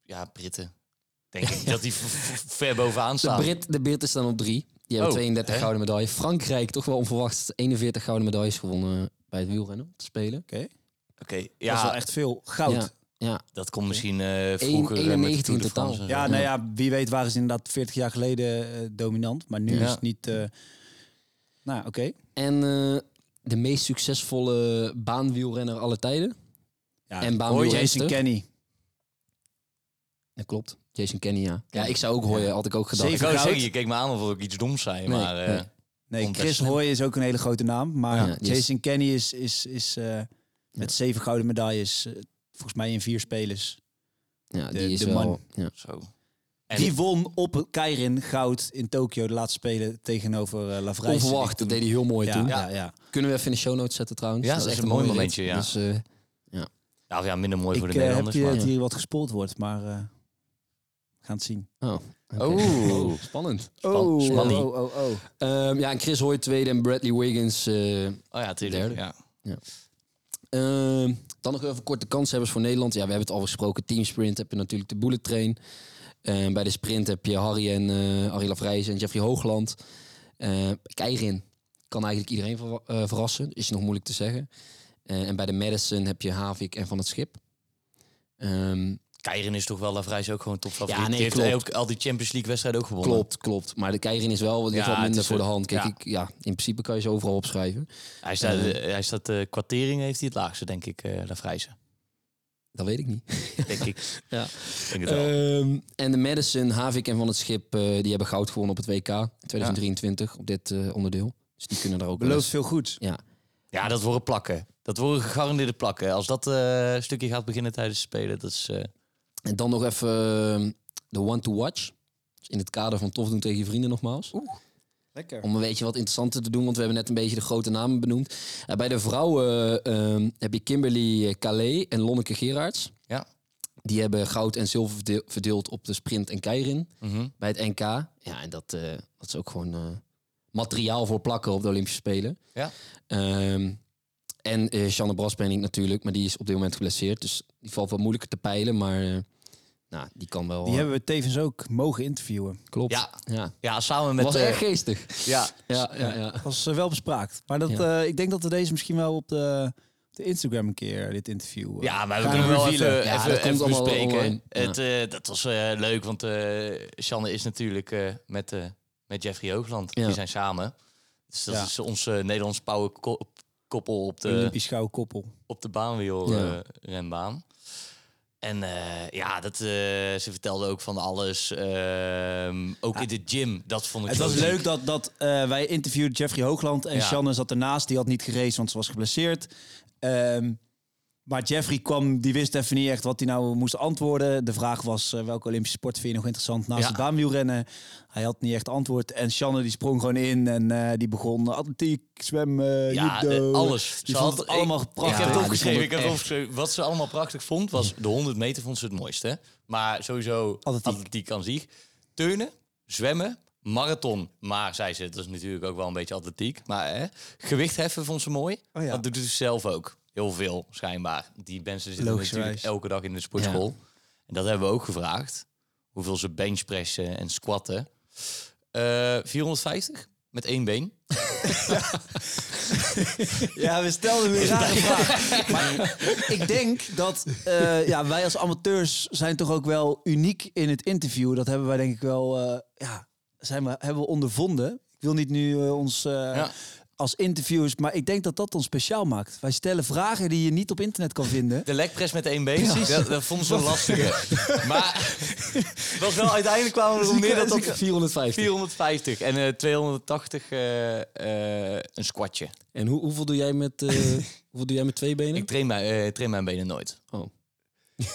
ja, Britten. Denk ik dat die ver bovenaan De, staan. Brit, de Britten staan op drie. Die hebben Oh, 32 hè? gouden medailles. Frankrijk, toch wel onverwacht, 41 gouden medailles gewonnen bij het wielrennen te spelen. oké. Oké, Dat is ja, wel echt veel. Goud. Ja. Ja, Dat komt misschien eh vroeger eh, met de 91 Tour de in totaal. Zo. Ja, nou ja, wie weet waren ze inderdaad 40 jaar geleden eh, dominant. Maar nu Ja. is het niet... eh, nou, oké. en eh, de meest succesvolle baanwielrenner aller tijden. Ja, En hoor. Jason Kenny. Dat klopt. Jason Kenny, ja. Ja, ik zou ook horen, had ik ook gedacht. Zeven goud. je keek me aan of ik iets doms zei, Nee, maar... eh, nee. Nee, Chris. Hoy is ook een hele grote naam. Maar Ja, Jason Kenny is, is, is eh, met zeven gouden medailles, eh, volgens mij in vier spelers. Ja, de- die is de wel... man. Ja. Zo. En Die won op Keirin goud in Tokio de laatste spelen tegenover uh, Lavrijs. Onverwacht, dat deed hij heel mooi ja, toen. Ja, ja. Kunnen we even in de show notes zetten trouwens? Ja, dat is een mooi momentje, ja. Dus, eh, Nou ja, minder mooi voor Ik de eh, heb Nederlanders. je maar- dat hier wat gespoord wordt, maar eh, we gaan het zien. oh. Oeh. spannend. Oh, oh, oh, oh. Ehm, ja, en Chris Hoy tweede en Bradley Wiggins eh, Oh ja, tuurlijk. Derde. Ja. Ehm, dan nog even korte kanshebbers voor Nederland. Ja, we hebben het al gesproken. Team Sprint heb je natuurlijk de Bullet Train. Ehm, bij de sprint heb je Harry en eh Harry Lavrijs en Jeffrey Hoogland. Uh, Keirin kan eigenlijk iedereen eh, verrassen. Is nog moeilijk te zeggen. Eh, en bij de Madison heb je Havik en Van het Schip. Keirin is toch wel Lavrijs ook gewoon topfavoriet. Ja, nee, Die heeft klopt. ook al die Champions League wedstrijden ook gewonnen. klopt, klopt. Maar de Keirin is wel, Ja, wat minder voor de hand. Kijk, ja. Ik, ja, in principe kan je ze overal opschrijven. Hij staat, eh, hij staat eh, kwartering heeft hij het laagste, denk ik, eh Lavrijzen. Dat weet ik niet. Denk ik. Ja. Denk het wel. Ehm, en de Madison, Havik en Van het Schip, eh, die hebben goud gewonnen op het WK in 2023 op dit eh, onderdeel. Dus die kunnen daar ook wel Belooft veel goed. Ja, ja, dat worden plakken. Dat worden gegarandeerde plakken. Als dat eh, stukje gaat beginnen tijdens het spelen, dat is... eh, en dan nog even ehm, de one to watch. Dus in het kader van tof doen tegen je vrienden nogmaals. Lekker. Om een beetje wat interessanter te doen, want we hebben net een beetje de grote namen benoemd. Eh, bij de vrouwen ehm, heb je Kimberly Calais en Lonneke Gerards. Ja. Die hebben goud en zilver verdeel- verdeeld op de sprint en keirin. mhm. bij het NK. Ja, en dat, eh, dat is ook gewoon eh, materiaal voor plakken op de Olympische Spelen. Ja. Ehm, en eh Shanne Braspenning natuurlijk, maar die is op dit moment geblesseerd. Dus die valt wel moeilijker te peilen, maar eh, nou, die kan wel... Die eh, hebben we tevens ook mogen interviewen. Klopt. Ja. ja. Ja, samen met... was eh, erg geestig. ja, Ja, ja, ja. Dat was wel bespraakt. Maar dat, Ja. eh, ik denk dat we deze misschien wel op de, op de Instagram een keer, dit interview... Ja, maar we kunnen wel revealen. even, Ja, even, even bespreken. Ja. Het, eh, dat was eh, leuk, want eh Sjanne is natuurlijk eh, met, eh, met Jeffrey Hoogland. Ja. Die zijn samen. Dus dat Ja. is ons eh, Nederlands power koppel op de, Olympisch gouden koppel. op de baanwiel Ja. renbaan. En eh, ja, dat, eh, ze vertelde ook van alles. Ehm, ook in de gym, dat vond ik Het was leuk dat, dat eh, wij interviewden Jeffrey Hoogland en Ja. Shanne zat ernaast. Die had niet geraced, want ze was geblesseerd. Ehm, maar Jeffrey kwam, die wist even niet echt wat hij nou moest antwoorden. De vraag was, eh, welke Olympische sport vind je nog interessant naast Ja. het baanwielrennen? Hij had niet echt antwoord. En Shanne die sprong gewoon in en eh, die begon atletiek, zwemmen, Ja, judo. eh, alles. Die Ze vond had- het allemaal ik, prachtig. Ik heb het opgeschreven. Ik heb. Wat ze allemaal prachtig vond, was de 100 meter vond ze het mooiste. Maar sowieso Atletiek. atletiek, aan zich. Turnen, zwemmen, marathon. Maar zei ze, dat is natuurlijk ook wel een beetje atletiek. Maar hè, gewicht heffen vond ze mooi. Oh ja. Dat doet ze zelf ook. Heel veel, schijnbaar. Die mensen zitten natuurlijk elke dag in de sportschool. En dat hebben we ook gevraagd. Hoeveel ze benchpressen en squatten. Eh 450 met één been. Ja, we stelden weer een rare vraag. Maar ik denk dat eh, ja, wij als amateurs zijn toch ook wel uniek in het interview. Dat hebben wij denk ik wel, eh, ja, zijn we, hebben we ondervonden. Ik wil niet nu eh, ons eh, Ja. Als interviewers, maar ik denk dat dat ons speciaal maakt. Wij stellen vragen die je niet op internet kan vinden. De lekpress met één been. Dat, dat vonden ze lastig. maar het was wel uiteindelijk kwamen we erop neer dat dat 450. 450 en eh 280 eh, eh, een squatje. En hoe, hoeveel, doe jij met, eh, hoeveel doe jij met twee benen? Ik train, mijn, eh, train mijn benen nooit. Oh.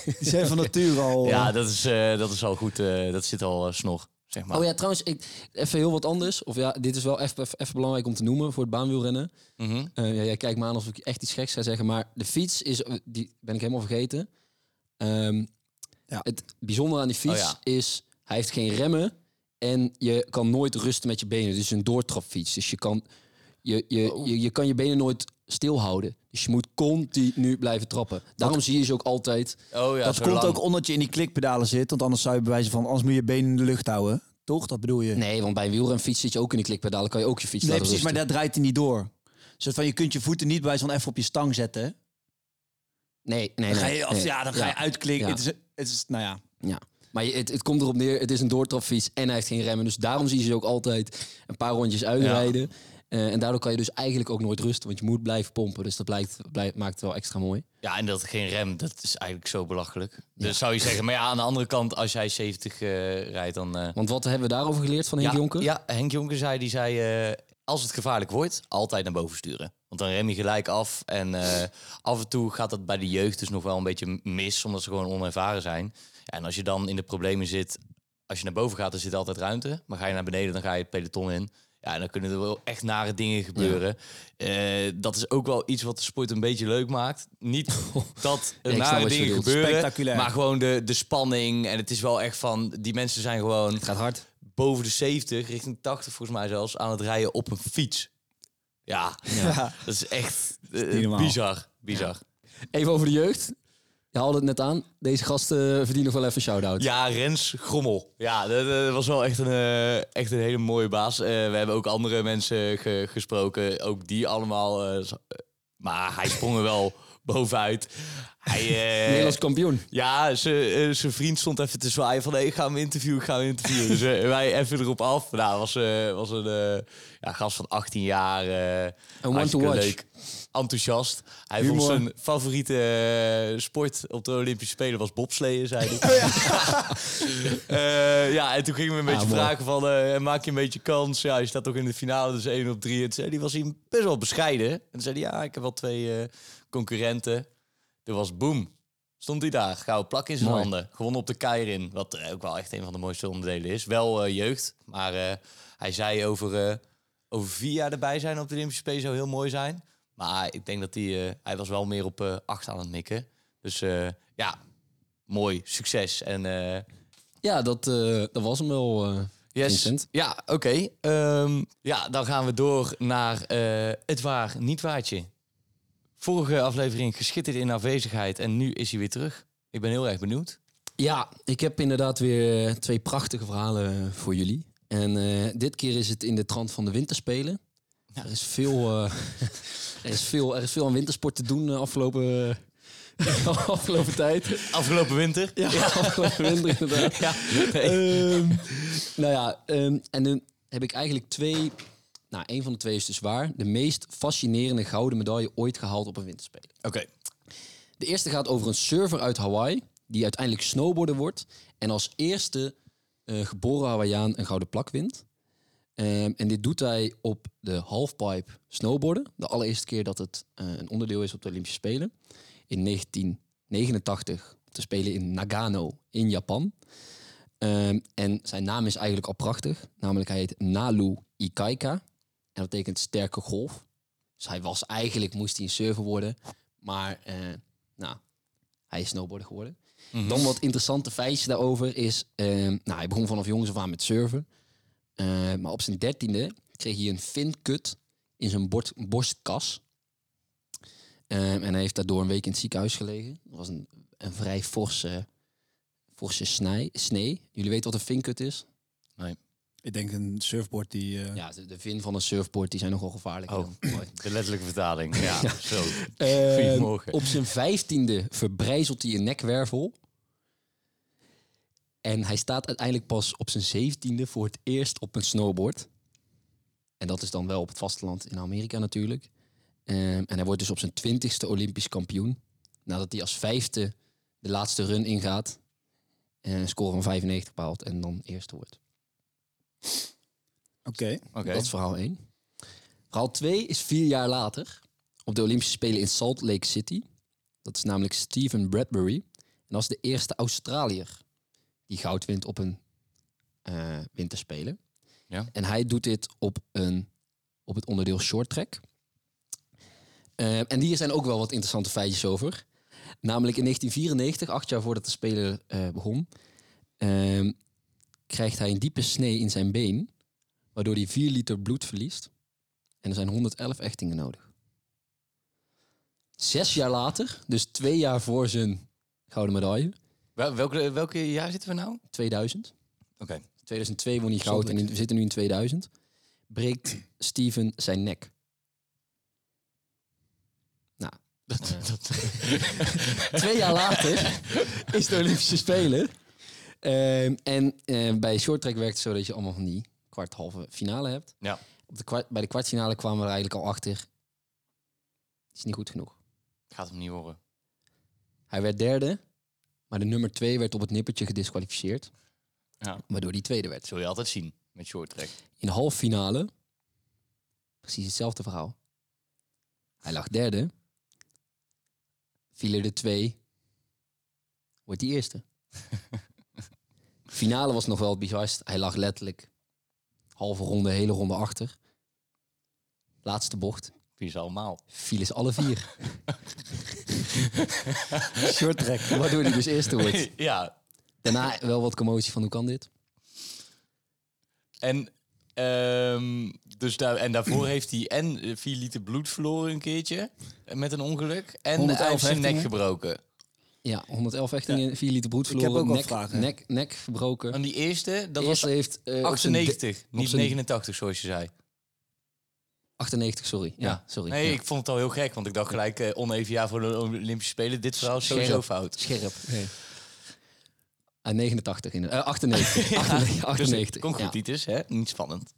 Die zijn van nature al. Ja, eh, dat is, eh, dat is al goed. eh, dat zit al eh, snor, zeg maar. Oh ja, trouwens, ik, even heel wat anders. Of ja, dit is wel even, even, belangrijk om te noemen voor het baanwielrennen. Mhm. Eh, ja, jij kijkt me aan alsof ik echt iets geks ga zeggen. Maar de fiets is, die ben ik helemaal vergeten. Ehm, Ja. Het bijzondere aan die fiets Oh ja. is, hij heeft geen remmen. En je kan nooit rusten met je benen. Het is een doortrapfiets. Dus je kan je, je, Oh. je, je kan je benen nooit stilhouden. Dus je moet continu blijven trappen. Daarom zie je ze ook altijd. Oh ja, dat komt lang. ook omdat je in die klikpedalen zit. Want anders zou je bewijzen van, anders moet je je benen in de lucht houden. Toch? Dat bedoel je? Nee, want bij een wielrenfiets zit je ook in de klikpedalen. kan je ook je fiets Nee, laten precies, maar rusten. daar draait hij niet door. Zo van, je kunt je voeten niet bij zo'n even op je stang zetten. Nee, nee, Dan ga nee. je, of, nee. ja, dan ga je uitklikken. Ja. Het, is, het is, nou ja. Ja. Maar je- het, het komt erop neer, het is een doortrapfiets en hij heeft geen remmen. Dus daarom zie je ze ook altijd een paar rondjes uitrijden. Eh, en daardoor kan je dus eigenlijk ook nooit rusten, want je moet blijven pompen. Dus dat blijkt, blijkt, maakt het wel extra mooi. Ja, en dat geen rem, dat is eigenlijk zo belachelijk. Dus zou je zeggen, maar ja, aan de andere kant, als jij 70 eh, rijdt, dan... eh, Want wat hebben we daarover geleerd van Henk ja, Jonker? Ja, Henk Jonker zei, die zei, als het gevaarlijk wordt, altijd naar boven sturen. Want dan rem je gelijk af. En af en toe gaat dat bij de jeugd dus nog wel een beetje mis, omdat ze gewoon onervaren zijn. Ja, en als je dan in de problemen zit, als je naar boven gaat, dan zit altijd ruimte. Maar ga je naar beneden, dan ga je het peloton in. Ja, dan kunnen er wel echt nare dingen gebeuren. Eh, dat is ook wel iets wat de sport een beetje leuk maakt. Niet dat er Ja, nare dingen gebeuren, Spectaculair. maar gewoon de, de spanning. En het is wel echt van, die mensen zijn gewoon Het gaat hard. boven de 70, richting 80 volgens mij zelfs, aan het rijden op een fiets. Ja, Ja. dat is echt eh, bizar. Bizar. Even over de jeugd. Je haalde het net aan. Deze gasten verdienen wel even een shout-out. Ja, Rens Grommel. Ja, dat, was wel echt een, eh, echt een hele mooie baas. Eh, we hebben ook andere mensen ge- gesproken, ook die allemaal. eh, maar hij sprong er wel bovenuit. Hij, eh, Nederlands kampioen. Ja, eh, zijn vriend stond even te zwaaien van... Hey, ik ga hem interviewen, ik ga hem interviewen. dus eh, wij even erop af. Nou, was, was een ja, gast van 18 jaar. eh to hartstikke watch. Leuk, enthousiast. Hij Humor. vond zijn favoriete sport op de Olympische Spelen was bobsleeën, zei hij. Eh, ja, en toen gingen we een beetje Ah, mooi. vragen van... maak je een beetje kans? Ja, je staat toch in de finale, dus 1 op 3. En toen zei hij, was hij best wel bescheiden. En toen zei hij, ja, ik heb wel twee concurrenten. Toen was boom. Stond hij daar, gouden plak in zijn Mooi. handen. Gewonnen op de Keirin, wat eh, ook wel echt een van de mooiste onderdelen is. Wel eh, jeugd, maar eh, hij zei over, over vier jaar erbij zijn op de Olympische Spelen zou heel mooi zijn. Maar ik denk dat hij, hij was wel meer op acht aan het mikken. Dus ja, mooi, succes. En Ja, dat, dat was hem wel, yes. Vincent. Ja, oké. Ehm, ja, dan gaan we door naar het waar, niet waardje. Vorige aflevering geschitterd in afwezigheid en nu is hij weer terug. Ik ben heel erg benieuwd. Ja, ik heb inderdaad weer eh, twee prachtige verhalen voor jullie. En eh, dit keer is het in de trant van de winterspelen. Er, is veel, eh, er, is veel, er is veel aan wintersport te doen de afgelopen, afgelopen tijd. Afgelopen winter. Ja, afgelopen winter inderdaad. Ja. Ehm, nou ja, ehm, en dan heb ik eigenlijk twee... Nou, één van de twee is dus waar. De meest fascinerende gouden medaille ooit gehaald op een winterspelen. Oké. De eerste gaat over een surfer uit Hawaii, die uiteindelijk snowboarder wordt en als eerste eh, geboren Hawaiiaan een gouden plak wint. Ehm, en dit doet hij op de halfpipe snowboarden. De allereerste keer dat het eh, een onderdeel is op de Olympische Spelen. In 1989 te spelen in Nagano in Japan. Ehm, en zijn naam is eigenlijk al prachtig. Namelijk hij heet Nalu Ikaika. En dat betekent sterke golf. Dus hij was eigenlijk, moest hij een surfer worden. Maar eh, nou, hij is snowboarder geworden. Dan wat interessante feitjes daarover is... ehm, nou, hij begon vanaf jongens af aan met surfen. Eh, maar op zijn dertiende kreeg hij een vinkut in zijn bord, borstkas. Ehm, en hij heeft daardoor een week in het ziekenhuis gelegen. Dat was een, een vrij forse, forse snij, snee. Jullie weten wat een vinkut is? Ik denk een surfboard die... eh, Ja, de, de vin van een surfboard die zijn nogal gevaarlijk. Oh, de letterlijke vertaling. Ja, zo. Goedemorgen. op zijn vijftiende verbrijzelt hij een nekwervel. En hij staat uiteindelijk pas op zijn zeventiende voor het eerst op een snowboard. En dat is dan wel op het vasteland in Amerika natuurlijk. Ehm, en hij wordt dus op zijn twintigste Olympisch kampioen. Nadat hij als vijfde de laatste run ingaat. En een score van 95 behaalt en dan eerste wordt. Oké. Dat is verhaal 1. Verhaal 2 is vier jaar later. Op de Olympische Spelen in Salt Lake City. Dat is namelijk Stephen Bradbury. En dat is de eerste Australiër die goud wint op een eh, winterspelen. Ja. En hij doet dit op, een, op het onderdeel short track. Eh, en hier zijn ook wel wat interessante feitjes over. Namelijk in 1994, acht jaar voordat de Spelen eh, begon, ehm, krijgt hij een diepe snee in zijn been, waardoor hij 4 liter bloed verliest. En er zijn 111 echtingen nodig. Zes jaar later, dus twee jaar voor zijn gouden medaille, Wel, welke, welke jaar zitten we nou? 2000. Oké. 2002 won hij goud en we zitten nu in 2000. Breekt Steven zijn nek. Nou, Dat, dat, Twee jaar later is de Olympische Spelen. Ehm, en eh, bij short track werkt het zo dat je allemaal van die kwart halve finale hebt. ja. Op de kwart, bij de kwartfinale kwamen we er eigenlijk al achter. Is niet goed genoeg. Gaat hem niet horen. Hij werd derde, maar de nummer twee werd op het nippertje gedisqualificeerd. Ja. Waardoor die tweede werd. Zul je altijd zien met short track. In de halve finale, precies hetzelfde verhaal. Hij lag derde. Vielen er twee. Wordt die eerste. finale was nog wel het bizarst. Hij lag letterlijk halve ronde, hele ronde achter. Laatste bocht. Wie is allemaal? Vielen ze alle vier. Short track. Waardoor hij dus eerste wordt. ja. Daarna wel wat commotie van hoe kan dit? En, ehm, dus daar, en daarvoor heeft hij en 4 liter bloed verloren een keertje. eh, Met een ongeluk. En hij 111 heeft zijn nek gebroken. Ja, 111 hechtingen, 4 liter bloed Ik heb verloren. ook nek, vragen. nek, nek verbroken. En die eerste, dat De eerste was heeft eh, op zijn 98, de- op niet zijn- 89 zoals je zei. 98, sorry. Ja, sorry. Nee, Ja. ik vond het al heel gek, want ik dacht gelijk eh, oneven jaar voor de Olympische Spelen. Dit verhaal is sowieso Scherp. fout. Scherp. Ah, 89 in uh, 98. 98. 98. Dus, komt goed, ja. Titus, hè? Niet spannend.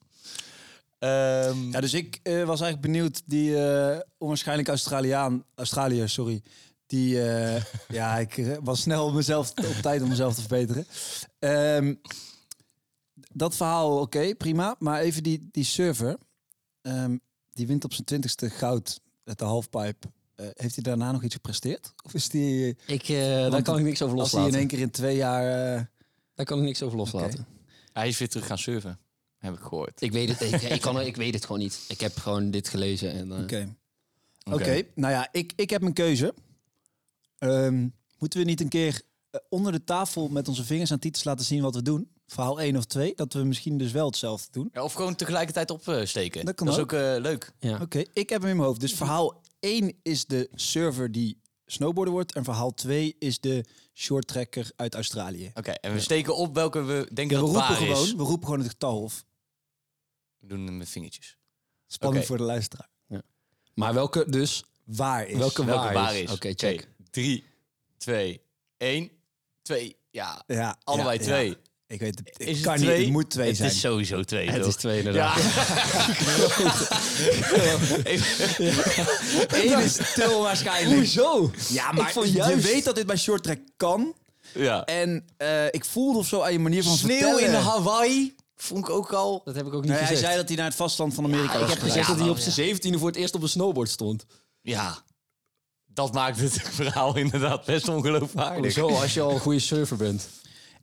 Ehm, Ja, dus ik eh, was eigenlijk benieuwd, die eh onwaarschijnlijk Australiaan, Australiër, sorry. Die, eh, ja, ik eh, was snel mezelf op tijd om mezelf te verbeteren. Ehm, dat verhaal, oké, prima. Maar even die, die server, ehm, die wint op zijn twintigste goud met de halfpipe. Eh, heeft hij daarna nog iets gepresteerd? Of is die, Ik, eh, daar kan ik niks over als hij in loslaten. één keer in twee jaar... eh, Daar kan ik niks over loslaten. Hij is weer terug gaan surfen, heb ik gehoord. Ik weet het. Ik, ik, kan, ik weet het gewoon niet. Ik heb gewoon dit gelezen en. Oké. Oké, nou ja, ik, ik heb een keuze. Ehm, moeten we niet een keer eh, onder de tafel met onze vingers aan Titus laten zien wat we doen? Verhaal 1 of 2, dat we misschien dus wel hetzelfde doen. Ja, of gewoon tegelijkertijd opsteken. Dat kan is ook. ook eh, leuk. Ja. Oké, ik heb hem in mijn hoofd. Dus verhaal 1 is de server die snowboarder wordt. En verhaal 2 is de short tracker uit Australië. Oké, en we steken op welke we denken Ja, we dat roepen waar gewoon, is. we roepen gewoon het getal of We doen hem met vingertjes. spannend voor de luisteraar. Maar welke dus? Waar is? Welke Welke waar, waar is? is? Oké, check. 3, 2, 1, 2. Ja, Ja, allebei ja, twee. ja. Ik weet het. Is Het het kan twee? niet. Het moet twee het zijn. is sowieso twee, Het toch? is twee inderdaad. Eén is te onwaarschijnlijk. Hoezo? Ja, maar vond je juist- weet dat dit bij short track kan. ja. En eh, ik voelde of zo aan je manier van Sneeuw vertellen. in Hawaii vond ik ook al. Dat heb ik ook niet Nee, hij gezegd. zei dat hij naar het vasteland van Amerika ik was heb gereisd. gezegd dat hij op ja. zijn zeventiende voor het eerst op een snowboard stond. Ja, dat maakt het verhaal inderdaad best ongeloofwaardig. Zo, als je al een goede surfer bent.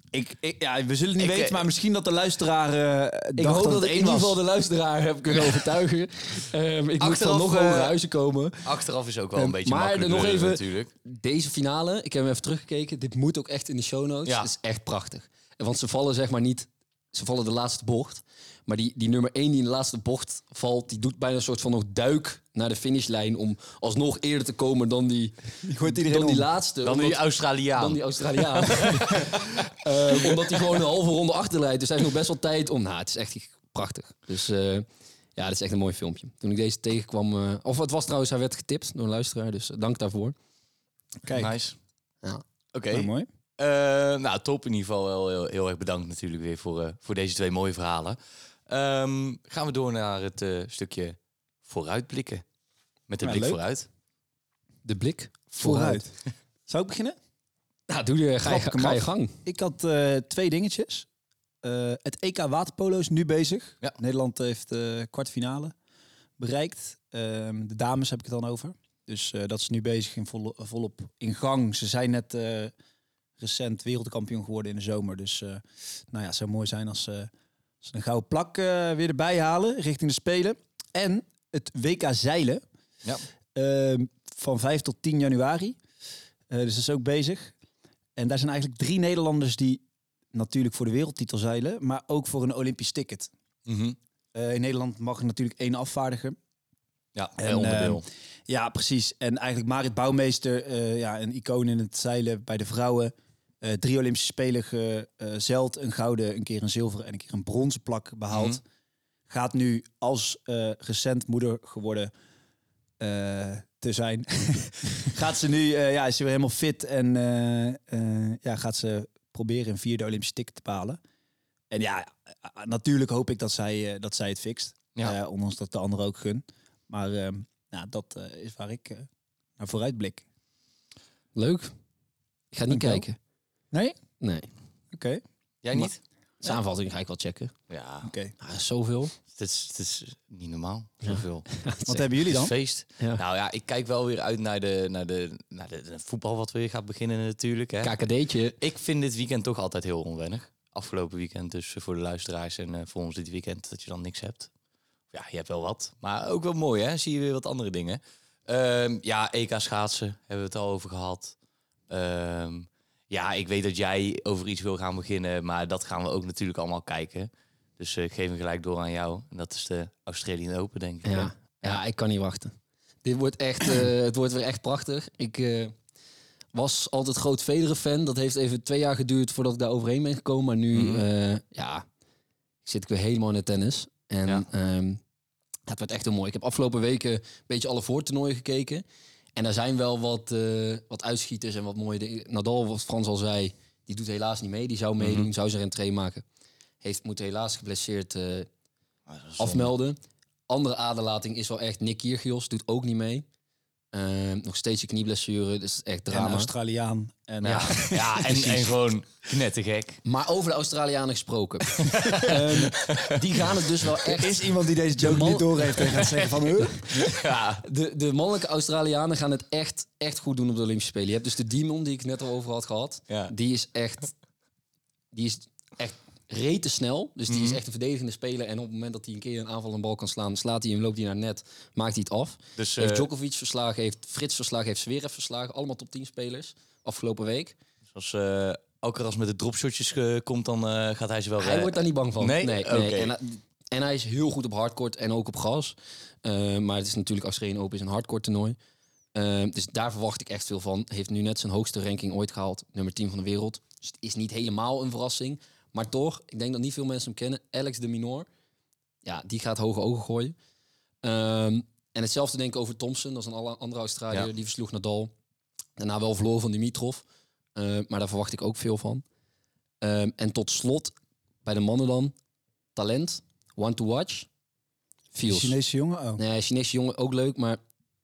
Ik, ik, ja, we zullen het niet Ik, weten, eh, maar misschien dat de luisteraar eh Ik dacht hoop dat ik in ieder geval de luisteraar heb kunnen overtuigen. Ehm, ik moet van Achteraf, nog hogere huizen komen. Achteraf is ook wel Ehm, een beetje maar nog even- natuurlijk. Deze finale, ik heb hem even teruggekeken. Dit moet ook echt in de show notes. Ja. Het is echt prachtig. Want ze vallen zeg maar niet... Ze vallen de laatste bocht. Maar die, die nummer 1 die in de laatste bocht valt... die doet bijna een soort van nog duik naar de finishlijn... om alsnog eerder te komen dan die, Die gooit iedereen dan die om. laatste. Dan omdat- die Australiaan. dan die Australiaan. Eh, omdat hij gewoon een halve ronde achterrijdt. Dus hij heeft nog best wel tijd om... Nou, het is echt prachtig. Dus eh, ja, dat is echt een mooi filmpje. Toen ik deze tegenkwam... eh, of het was trouwens, hij werd getipt door een luisteraar. Dus dank daarvoor. Kijk, Nice. Ja. Oké. nou, mooi. Eh, nou, top in ieder geval. Wel heel, heel erg bedankt natuurlijk weer voor, eh, voor deze twee mooie verhalen. Ehm, gaan we door naar het eh, stukje vooruitblikken. Met de Ja, blik leuk. vooruit. De blik Vooruit. Zou ik beginnen? Nou, doe je, ga, je, Trap ik hem ga je af. gang. Ik had eh, twee dingetjes. Eh, het EK waterpolo is nu bezig. Ja. Nederland heeft de kwartfinale bereikt. Ehm, de dames heb ik het dan over. Dus eh, dat is nu bezig in volle, volop in gang. Ze zijn net eh, recent wereldkampioen geworden in de zomer. Dus eh, nou ja, het zou mooi zijn als, ze als ze een gouden plak eh, weer erbij halen richting de Spelen. En het WK zeilen Ja. Ehm, van 5 tot 10 januari. Eh, dus dat is ook bezig. En daar zijn eigenlijk drie Nederlanders die natuurlijk voor de wereldtitel zeilen, maar ook voor een Olympisch ticket. Mhm. Eh, in Nederland mag er natuurlijk één afvaardiger. Ja, En, onderdeel. ehm, Ja, precies. En eigenlijk Marit Bouwmeester, eh, ja, een icoon in het zeilen bij de vrouwen. Eh, drie Olympische Spelen gezeild, een gouden, een keer een zilveren en een keer een bronzen plak behaald. Mhm. Gaat nu als eh, recent moeder geworden eh, te zijn, gaat ze nu, eh, ja, is ze weer helemaal fit en eh, eh, ja, gaat ze proberen een vierde Olympische tik te behalen. En ja, eh, natuurlijk hoop ik dat zij, eh, dat zij het fixt. Ja. Eh, ondanks dat de anderen ook gun. Maar nou, dat eh, is waar ik eh, naar vooruit blik. Leuk. Ik ga niet kijken. Nee? Nee. Oké. Jij niet? Samenvatting ga ik wel checken. Ja, Oké. Ah, zoveel. het is, het is niet normaal. Zoveel. Wat hebben jullie Het dan? is feest. Ja. Nou ja, ik kijk wel weer uit naar de, naar de, naar de, de voetbal wat weer gaat beginnen natuurlijk. Hè. KKD'tje. Ik vind dit weekend toch altijd heel onwennig. Afgelopen weekend dus voor de luisteraars en eh, voor ons dit weekend dat je dan niks hebt. Ja, je hebt wel wat. Maar ook wel mooi hè, zie je weer wat andere dingen. Ehm, ja, EK schaatsen hebben we het al over gehad. Ehm, ja, ik weet dat jij over iets wil gaan beginnen, maar dat gaan we ook natuurlijk allemaal kijken. Dus eh, ik geef hem gelijk door aan jou. En dat is de Australian Open, denk ik. Ja. ja, ik kan niet wachten. Dit wordt echt, eh, het wordt weer echt prachtig. Ik eh, was altijd groot Federer-fan. Dat heeft even twee jaar geduurd voordat ik daar overheen ben gekomen. Maar nu, Mhm. ja, zit ik weer helemaal in de tennis. En Ja. ehm, het werd echt heel mooi. Ik heb afgelopen weken een beetje alle voortoernooien gekeken. En er zijn wel wat, eh, wat uitschieters en wat mooie dingen. Nadal, wat Frans al zei, die doet helaas niet mee. Die zou meedoen, zou zijn rentree maken. Heeft moeten helaas geblesseerd eh, zonde. afmelden. Andere aderlating is wel echt Nick Kyrgios, doet ook niet mee. Ehm, nog steeds een knieblessure, dus echt En drama. Australiaan. En, Ja, ja en, en gewoon knettergek. Maar over de Australianen gesproken. Ehm, die gaan het dus wel echt... Is iemand die deze joke niet door heeft en gaat zeggen van... Huh? Ja, De, de mannelijke Australianen gaan het echt, echt goed doen op de Olympische Spelen. Je hebt dus de Demon, die ik net al over had gehad. Ja. Die is echt... Die is echt rete snel. Dus die is echt een verdedigende speler. En op het moment dat hij een keer een aanval een bal kan slaan... slaat hij hem, loopt hij naar net, maakt hij het af. dus heeft eh, Djokovic verslagen, heeft Frits verslagen, heeft Zverev verslagen. Allemaal top 10 spelers afgelopen week. als eh Alcaraz met de dropshotjes eh, komt, dan gaat hij ze wel Hij wordt daar niet bang van. Nee? nee, nee. En, hij- en hij is heel goed op hardcourt en ook op gas. Maar het is natuurlijk Australian Open is een hardcourt toernooi. Dus daar verwacht ik echt veel van. Heeft nu net zijn hoogste ranking ooit gehaald. Nummer 10 van de wereld. Dus het is niet helemaal een verrassing. Maar toch, ik denk dat niet veel mensen hem kennen. Alex de Minor. Ja, die gaat hoge ogen gooien. Ehm, en hetzelfde denk ik over Thompson. Dat is een andere Australiër. Ja. Die versloeg Nadal. Daarna wel verloren van Dimitrov. Eh, maar daar verwacht ik ook veel van. Ehm, en tot slot, bij de mannen dan, talent, one to watch, Fields. Chinese jongen? Oh. Nee, Chinese jongen ook leuk, maar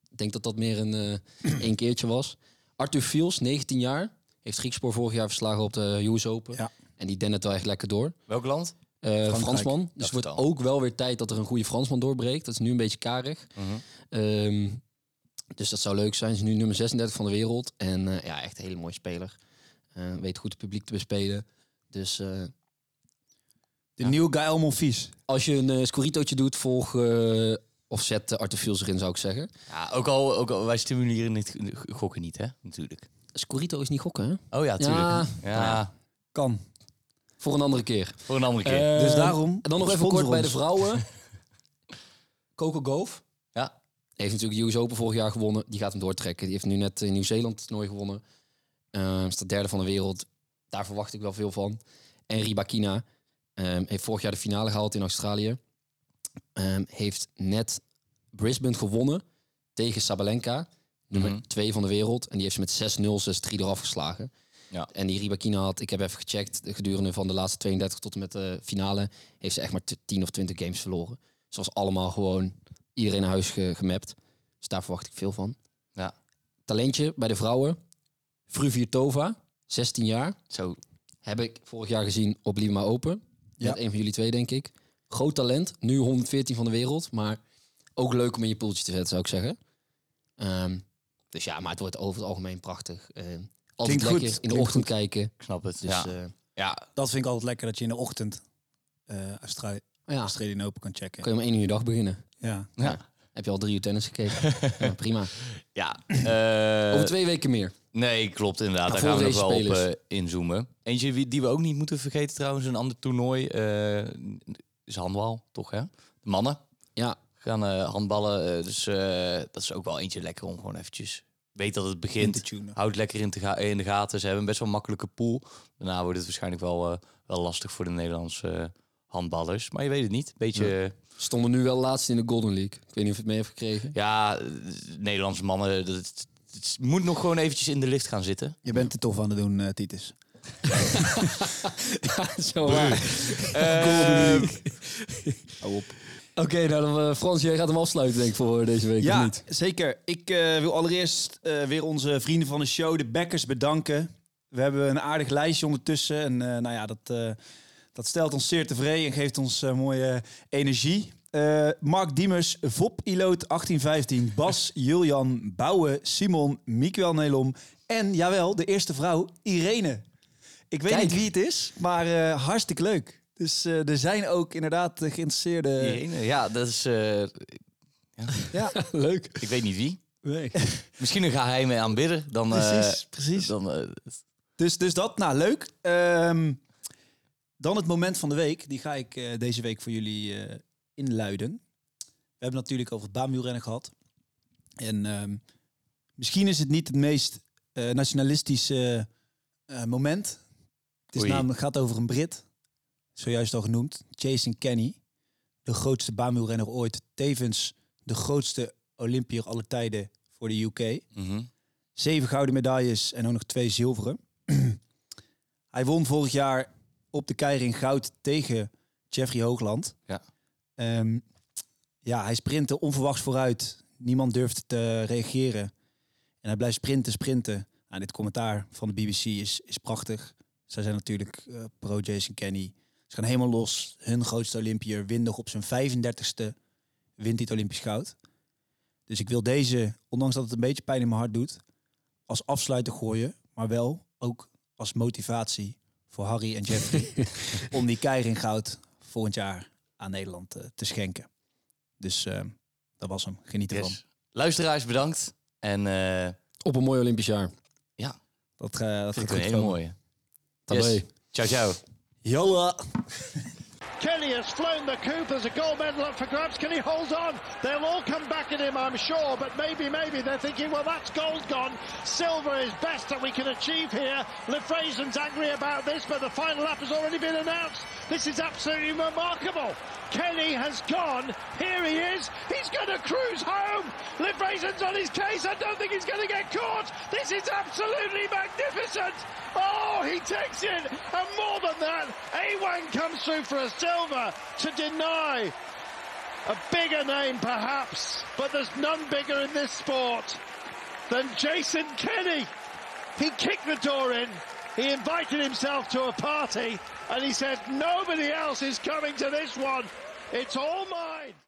ik denk dat dat meer een eh één keertje was. Arthur Fields, 19 jaar, heeft Griekspoor vorig jaar verslagen op de US Open. Ja. En die dendert wel echt lekker door. Welk land? Eh, Fransman. Dus het wordt ook wel weer tijd dat er een goede Fransman doorbreekt. Dat is nu een beetje karig. Mhm. Ehm, dus dat zou leuk zijn. Hij is nu nummer 36 van de wereld. En eh, ja, echt een hele mooie speler. Eh, weet goed het publiek te bespelen. Dus eh, De nieuwe Guy Monfils. als je een uh, scoritootje doet, volg of zet Arthur Fields erin, zou ik zeggen. Ja, ook al, ook al wij stimuleren niet gokken niet, hè? Natuurlijk. Scorito is niet gokken, hè? Oh ja, tuurlijk. Ja, Ja, ja. Kan. Voor een andere keer. voor een andere keer. Eh, Dus daarom, En dan nog even kort bij de vrouwen. Coco Gauff. ja. Heeft natuurlijk de US Open vorig jaar gewonnen. Die gaat hem doortrekken. Die heeft nu net in Nieuw-Zeeland toernooi gewonnen. Uh, is de derde van de wereld. Daar verwacht ik wel veel van. En Ribakina um, heeft vorig jaar de finale gehaald in Australië. Um, heeft net Brisbane gewonnen tegen Sabalenka. Nummer Mhm. 2 van de wereld. En die heeft ze met 6-0, 6-3 eraf geslagen. Ja. En die Ribakina had, ik heb even gecheckt, de gedurende van de laatste 32 tot en met de finale, heeft ze echt maar 10 of 20 games verloren. Ze was allemaal gewoon iedereen naar huis ge gemapt. Dus daar verwacht ik veel van. Ja. Talentje bij de vrouwen. Fruvirtova, 16 jaar. Zo. Heb ik vorig jaar gezien op Lima Open. Ja. Met een van jullie twee, denk ik. Groot talent. Nu 114 van de wereld. Maar ook leuk om in je poeltje te zetten, zou ik zeggen. Ehm, dus ja, maar het wordt over het algemeen prachtig. Ehm, altijd Klinkt goed. lekker in de Klinkt ochtend kijken. Ik snap het. Dus ja. ja, ja, Dat vind ik altijd lekker, dat je in de ochtend uh, Australië, ja Australië Open kan checken. kun je om één uur dag beginnen. Ja. ja. Heb je al drie uur tennis gekeken? ja, prima. ja. eh, Over twee weken meer. Nee, klopt inderdaad. Daar gaan we nog wel op spelers. eh, inzoomen. Eentje wie- die we ook niet moeten vergeten trouwens, een ander toernooi, eh, is handbal, toch hè? De mannen Ja, gaan eh, handballen, eh, dus eh, dat is ook wel eentje lekker om gewoon eventjes... Weet dat het In begint. Houd lekker in, te ga in de gaten. Ze hebben een best wel makkelijke pool. Daarna wordt het waarschijnlijk wel, eh, wel lastig voor de Nederlandse eh, handballers. Maar je weet het niet. Beetje, Stonden nu wel laatst in de Golden League. Ik weet niet of je het mee hebt gekregen. ja, eh, Nederlandse mannen, dat, het, het moet nog gewoon eventjes in de lift gaan zitten. Je bent het tof aan het doen, Titus. Zo waar. Ehm, Hou op. Oké, nou dan, eh, Frans, jij gaat hem afsluiten denk ik voor deze week, of Ja, niet? zeker. Ik eh, wil allereerst eh, weer onze vrienden van de show, de Backers, bedanken. We hebben een aardig lijstje ondertussen. En eh, nou ja, dat, eh, dat stelt ons zeer tevreden en geeft ons eh, mooie energie. Eh, Mark Diemers, Vop Iloot 1815, Bas, Julian, Bouwen, Simon, Miguel Nelom en jawel, de eerste vrouw, Irene. Ik weet Kijk. niet wie het is, maar eh, hartstikke leuk. Dus eh, er zijn ook inderdaad eh, geïnteresseerde... Ja, dat is... eh, Ja, Leuk. ik weet niet wie. nee. Misschien een geheime aanbidder. Dan, Precies, precies. Dan, Dus, dus dat, nou leuk. Ehm, dan het moment van de week. Die ga ik deze week voor jullie inluiden. We hebben natuurlijk over het baanwielrennen gehad. En ehm, misschien is het niet het meest nationalistische moment. Het is namelijk gaat over een Brit. Zojuist al genoemd. Jason Kenny. De grootste baanwielrenner ooit. Tevens de grootste Olympier aller tijden voor de UK. mhm. Zeven gouden medailles en ook nog twee zilveren. hij won vorig jaar op de keiring goud tegen Jeffrey Hoogland. Ja. Ehm, ja, hij sprintte onverwachts vooruit. Niemand durfde te reageren. En hij blijft sprinten, sprinten. Nou, dit commentaar van de BBC is, is prachtig. Zij zijn natuurlijk eh, pro Jason Kenny. Ze gaan helemaal los. Hun grootste Olympiër wint nog op zijn 35ste. Wint hij het Olympisch goud. Dus ik wil deze, ondanks dat het een beetje pijn in mijn hart doet, als afsluiter gooien. Maar wel ook als motivatie voor Harry en Jeffrey. om die keiring goud volgend jaar aan Nederland eh, te schenken. Dus eh, dat was hem. Geniet ervan. Yes. Luisteraars, bedankt. En eh Op een mooi Olympisch jaar. ja, Dat, eh dat vind gaat ik een hele mooie. Yes. Ciao, ciao. Jolla. Kenny has flown the coop. There's a gold medal up for grabs. Can he hold on? They'll all come back at him, I'm sure. But maybe, maybe they're thinking, well, that's gold gone. Silver is best that we can achieve here. Lefrazen's angry about this, but the final lap has already been announced. This is absolutely remarkable. Kenny has gone. Here he is. He's going to cruise home. Lefrazen's on his case. I don't think he's going to get caught. This is absolutely magnificent. Oh, he takes it. And more than that, A1 comes through for a silver to deny a bigger name perhaps, but there's none bigger in this sport than Jason Kenny. He kicked the door in. He invited himself to a party and he said, nobody else is coming to this one. It's all mine.